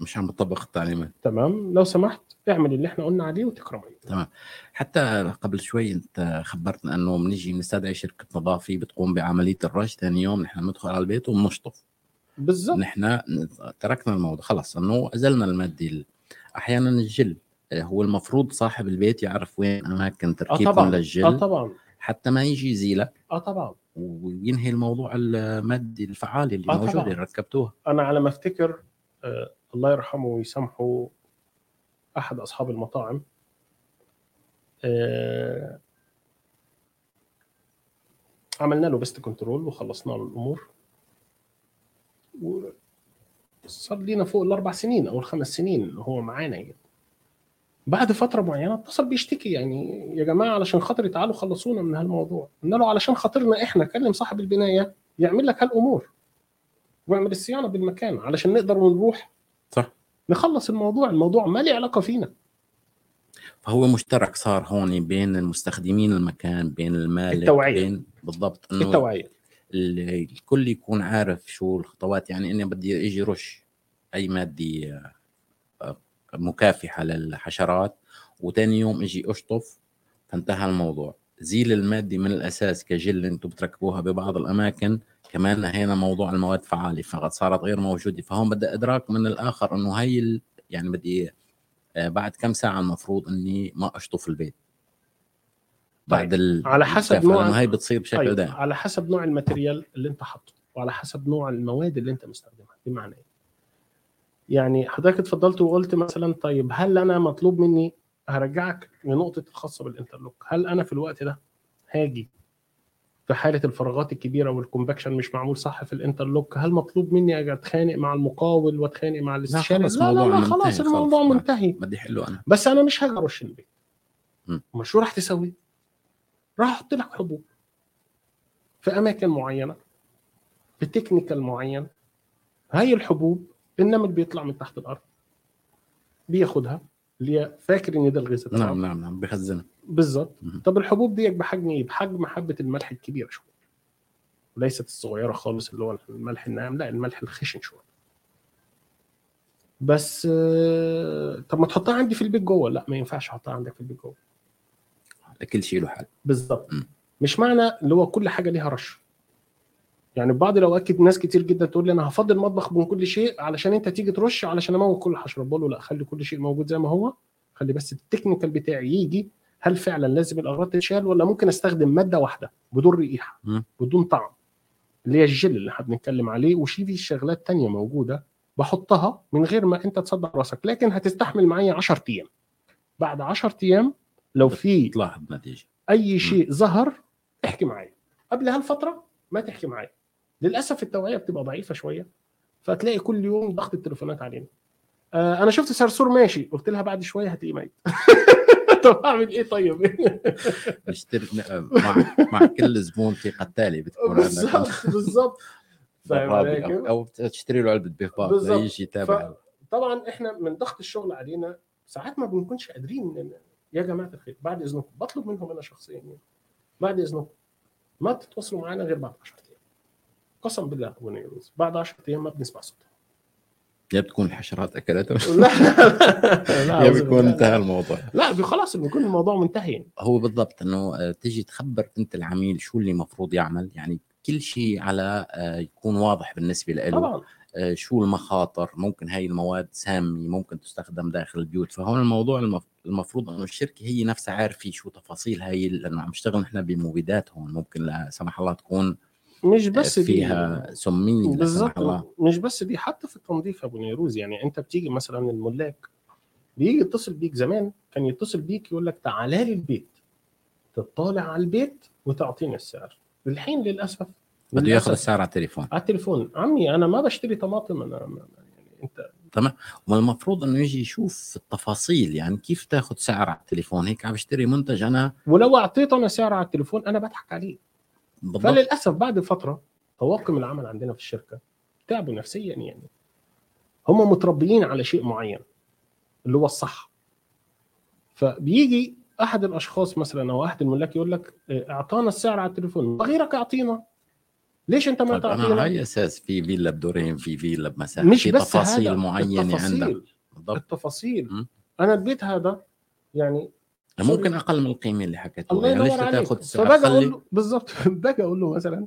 مش عم بطبق التعليمات تمام. لو سمحت اعمل اللي إحنا قلنا عليه وتكرم تمام. حتى قبل شوي انت خبرتنا انه بنيجي بنستدعي شركة نظافه بتقوم بعملية الرش ثاني يوم نحن بندخل على البيت وبنشطف. بالظبط. نحن تركنا الموضوع. خلص انه أزلنا المادة. ال- أحيانا الجل آه، هو المفروض صاحب البيت يعرف وين أماكن آه تركيبهم طبعا. للجل آه طبعا. حتى ما يجي يزيلك. آه طبعا. وينهي الموضوع المادي الفعالي اللي آه موجوده طبعاً. اللي ركبتوها. أنا على ما أفتكر آه الله يرحمه ويسامحه أحد أصحاب المطاعم آه عملنا له pest control وخلصنا له الأمور. صار لينا فوق الأربع سنين أو الخمس سنين اللي هو معانا يعني. بعد فترة معينة اتصل بيشتكي يعني يا جماعة علشان خاطري تعالوا خلصونا من هالموضوع. قلنا له علشان خاطرنا إحنا كلم صاحب البناية يعمل لك هالأمور. واعمل الصيانة بالمكان علشان نقدر نروح صح. نخلص الموضوع. الموضوع ما له علاقة فينا. فهو مشترك صار هون بين المستخدمين المكان بين المالك التوعية. بين بالضبط إنه التوعية. ال- الكل يكون عارف شو الخطوات. يعني إني بدي إجي رش أي مادة مكافحة للحشرات وتاني يوم أجي أشطف فانتهى الموضوع. زيل المادة من الأساس كجل أنتم بتركبوها ببعض الأماكن كمان نهينا موضوع المواد فعالة فقد صارت غير موجودة. فهون بدي أدراك من الآخر إنه هي ال- يعني بدي آه، بعد كم ساعة المفروض إني ما أشطف البيت. بعد طيب، ال... على حسب نوع هي بتصير بشكل طيب دائم. على حسب نوع ال material اللي انت حاطه وعلى حسب نوع المواد اللي انت مستخدمها بمعنى إيه؟ يعني حضرتك اتفضلت وقلت مثلا طيب هل أنا مطلوب مني هرجعك لنقطة الخاصة بال interlock؟ هل أنا في الوقت ده هاجي في حالة الفراغات الكبيرة وال compaction مش معمول صح في ال interlock؟ هل مطلوب مني أجي أتخانق مع المقاول وأتخانق مع الاستشاري؟ لا لا, لا منتهي، خلاص. الموضوع منتهي. بدي حلو أنا. بس أنا مش هاجي أرش البيت. م. امال شو راح تسوي؟ راح أحط لك حبوب في أماكن معينة ب technical معين. هاي الحبوب النمل بيطلع من تحت الأرض. بياخدها اللي هي فاكر إن ده الغذاء. نعم نعم نعم بخزنها بالظبط. طب الحبوب دي بحجم إيه؟ بحجم حبة الملح الكبيرة شوية. وليست الصغيرة خالص اللي هو الملح الناعم لا الملح الخشن شوية. بس آه، طب ما تحطها عندي في البيت جوه. لا ما ينفعش أحطها عندك في البيت جوه. كل شيء له حل. بالظبط. مش معنى اللي هو كل حاجة ليها رش. يعني بعض الأوقات كت- ناس كتير جدا تقول لي أنا هفضي المطبخ من كل شيء علشان أنت تيجي ترش علشان أموت كل الحشرات بقول له لا خلي كل شيء موجود زي ما هو. خلي بس التكنيكال بتاعي يجي. هل فعلا لازم الأغراض تتشال ولا ممكن أستخدم مادة واحدة بدون ريحة. بدون طعم اللي هي الجل اللي إحنا بنتكلم عليه. وفي في شغلات تانية موجودة بحطها من غير ما أنت تصدع راسك لكن هتستحمل معايا 10 أيام. بعد 10 أيام لو في تلاحظ نتيجة. أي شيء ظهر احكي معايا. قبل هالفتره ما تحكي معايا. للأسف التوعية بتبقى ضعيفة شوية فتلاقي كل يوم ضغط التليفونات علينا. آه أنا شفت صرصور ماشي قلت لها بعد شوية هتلاقيه ميت. طب أعمل إيه طيب؟ اشتري مع مع كل زبون في قتالي بتكون بالظبط فاهم؟ أو تشتري له علبة بيف بالظبط. يجي يتابع طبعا إحنا من ضغط الشغل علينا ساعات ما بنكونش قادرين يا جماعة الخير بعد إذنكم بطلب منهم أنا شخصيا يعني بعد إذنكم ما تتواصلوا معانا غير بعد 10 أيام قسم بالله بعد 10 أيام ما بنسمع صوتهم يا بتكون الحشرات أكلته؟ لا لا لا يا بيكون. انتهى الموضوع. لا خلاص بيكون الموضوع منتهي. هو بالضبط إنه آه، تيجي تخبر أنت العميل شو اللي المفروض يعمل يعني كل شيء على آه، يكون واضح بالنسبة له. طبعا. آه، شو المخاطر ممكن هاي المواد سامه ممكن تستخدم داخل البيوت. فهون الموضوع المف- المفروض إنه الشركة هي نفسها عارفة شو تفاصيل هاي لأنه عم نشتغل نحن بمبيدات هون ممكن لا سمح الله تكون مش بس دي. فيها سمح بالظبط مش بس دي حتى في التنظيف يا أبو نيروز يعني أنت بتيجي مثلا الملاك بيجي يتصل بيك زمان كان يتصل بيك يقول لك تعالى لي البيت. تطالع على البيت وتعطيني السعر. الحين للأسف بده ياخذ السعر على التليفون. على التليفون. عمي أنا ما بشتري طماطم أنا ما- يعني أنت تمام. والمفروض إنه يجي يشوف التفاصيل يعني كيف تاخذ سعر على التليفون؟ هيك عم بشتري منتج أنا ولو اعطيته أنا سعر على التليفون أنا بضحك عليه. بالضبط. فللأسف بعد فترة طواقم العمل عندنا في الشركة تعبوا نفسيا يعني. هم متربيين على شيء معين اللي هو الصح. فبيجي أحد الأشخاص مثلا أو أحد الملاك يقول لك إيه، أعطانا السعر على التليفون وغيرك أعطينا. ليش أنت ما طيب أنا على تعطينا؟ اي أساس في فيلا بدورين في فيلا بمساحة مش في بس تفاصيل هذا معينة التفاصيل. عندك بالضبط. التفاصيل. م. أنا البيت هذا يعني ممكن أقل من القيمة اللي حكيتوها الله يعني ليش ينور عليك تأخذ سعر فباجي أقول خلي له بالظبط باجي أقول له مثلا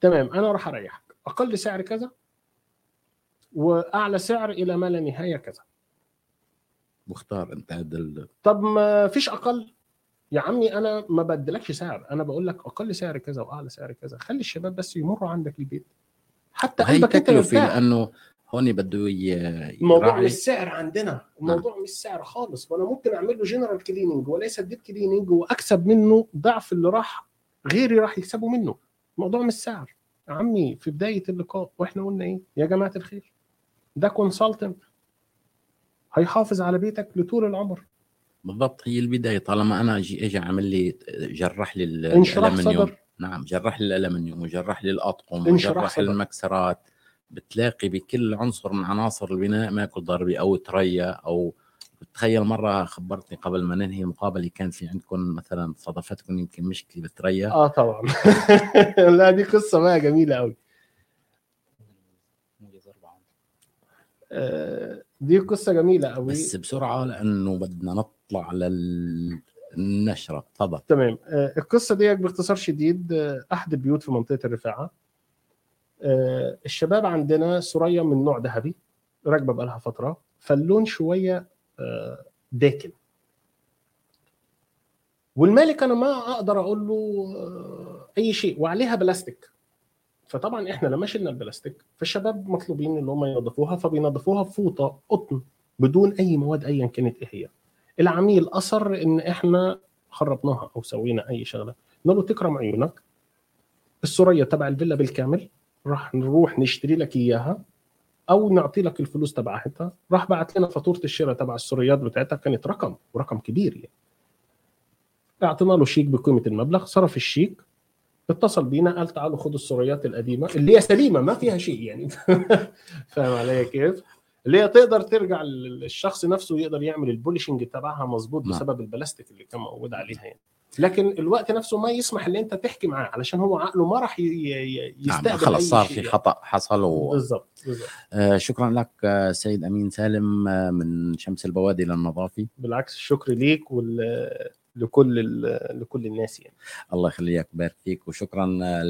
تمام أنا راح أريحك. أقل سعر كذا وأعلى سعر إلى ما لا نهاية كذا. واختار أنت هذا ال- طب ما فيش أقل؟ يا عمي أنا ما بدلكش سعر. أنا بقول لك أقل سعر كذا وأعلى سعر كذا. خلي الشباب بس يمروا عندك البيت. حتى قلبك أنت تكلفة يرتاح لأنه هون بده الموضوع مش سعر عندنا. الموضوع مش سعر خالص. وأنا ممكن أعمل له general cleaning وليس deep cleaning وأكسب منه ضعف اللي راح غيري راح يكسبه منه. الموضوع مش سعر. يا عمي في بداية اللقاء وإحنا قلنا إيه؟ يا جماعة الخير ده consultant هيحافظ على بيتك لطول العمر. بالضبط هي البداية. طالما أنا أجي اجى عمل لي جرح لي الألمنيوم. نعم جرح لي الألمنيوم وجرح لي الأطقم وجرح صدر. المكسرات. بتلاقي بكل عنصر من عناصر البناء ماكل ضربة أو تريا أو تخيل مرة خبرتني قبل ما ننهي المقابلة كان في عندكم مثلا صادفتكم يمكن مشكلة بالتريا؟ آه طبعا. لا دي قصة بقى جميلة قوي آه، دي قصة جميلة قوي بس بسرعة لأنه بدنا نطلع للنشرة. تفضل. تمام. آه، القصة دي باختصار شديد آه، أحد البيوت في منطقة الرفاعة. الشباب عندنا سوريا من نوع ذهبي راكبة بقالها فترة فاللون شوية آه، داكن. والمالك أنا ما أقدر أقول له آه، أي شيء وعليها بلاستيك. فطبعا إحنا لما شلنا البلاستيك فالشباب مطلوبين إن هم ينظفوها فبينظفوها بفوطه قطن بدون أي مواد ايا كانت إيه هي. العميل أصر إن إحنا خربناها أو سوينا أي شغلة. قلنا له تكرم عيونك. السورية تبع الفيلا بالكامل. راح نروح نشتري لك إياها أو نعطي لك الفلوس تبعتها راح بعت لنا فاتورة الشراء تبع السوريات بتاعتها كانت رقم ورقم كبير يعني اعطينا له شيك بقيمة المبلغ صرف الشيك اتصل بينا قال تعالوا خدوا السوريات القديمة اللي هي سليمة ما فيها شيء يعني فاهم علي كيف؟ اللي هي تقدر ترجع الشخص نفسه يقدر يعمل ال polishing تبعها مظبوط نعم. بسبب البلاستيك اللي كان موجود عليها يعني لكن الوقت نفسه ما يسمح ان انت تحكي معاه علشان هو عقله ما راح نعم يستقبل خلص أي صار في يعني. خطأ حصل و... بالضبط بالضبط. آه شكرا لك آه سيد أمين سالم آه من شمس البوادي للنظافي. بالعكس الشكر ليك وال لكل لكل الناس يعني. الله يخليك ويبارك فيك وشكرا آه،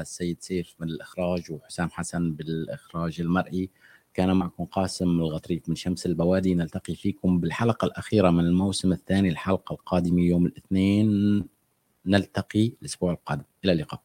للسيد سيف من الإخراج وحسام حسن بالإخراج المرئي. كان معكم قاسم الغطريف من شمس البوادي. نلتقي فيكم بالحلقة الأخيرة من الموسم الثاني الحلقة القادمة يوم الاثنين. نلتقي الأسبوع القادم. إلى اللقاء.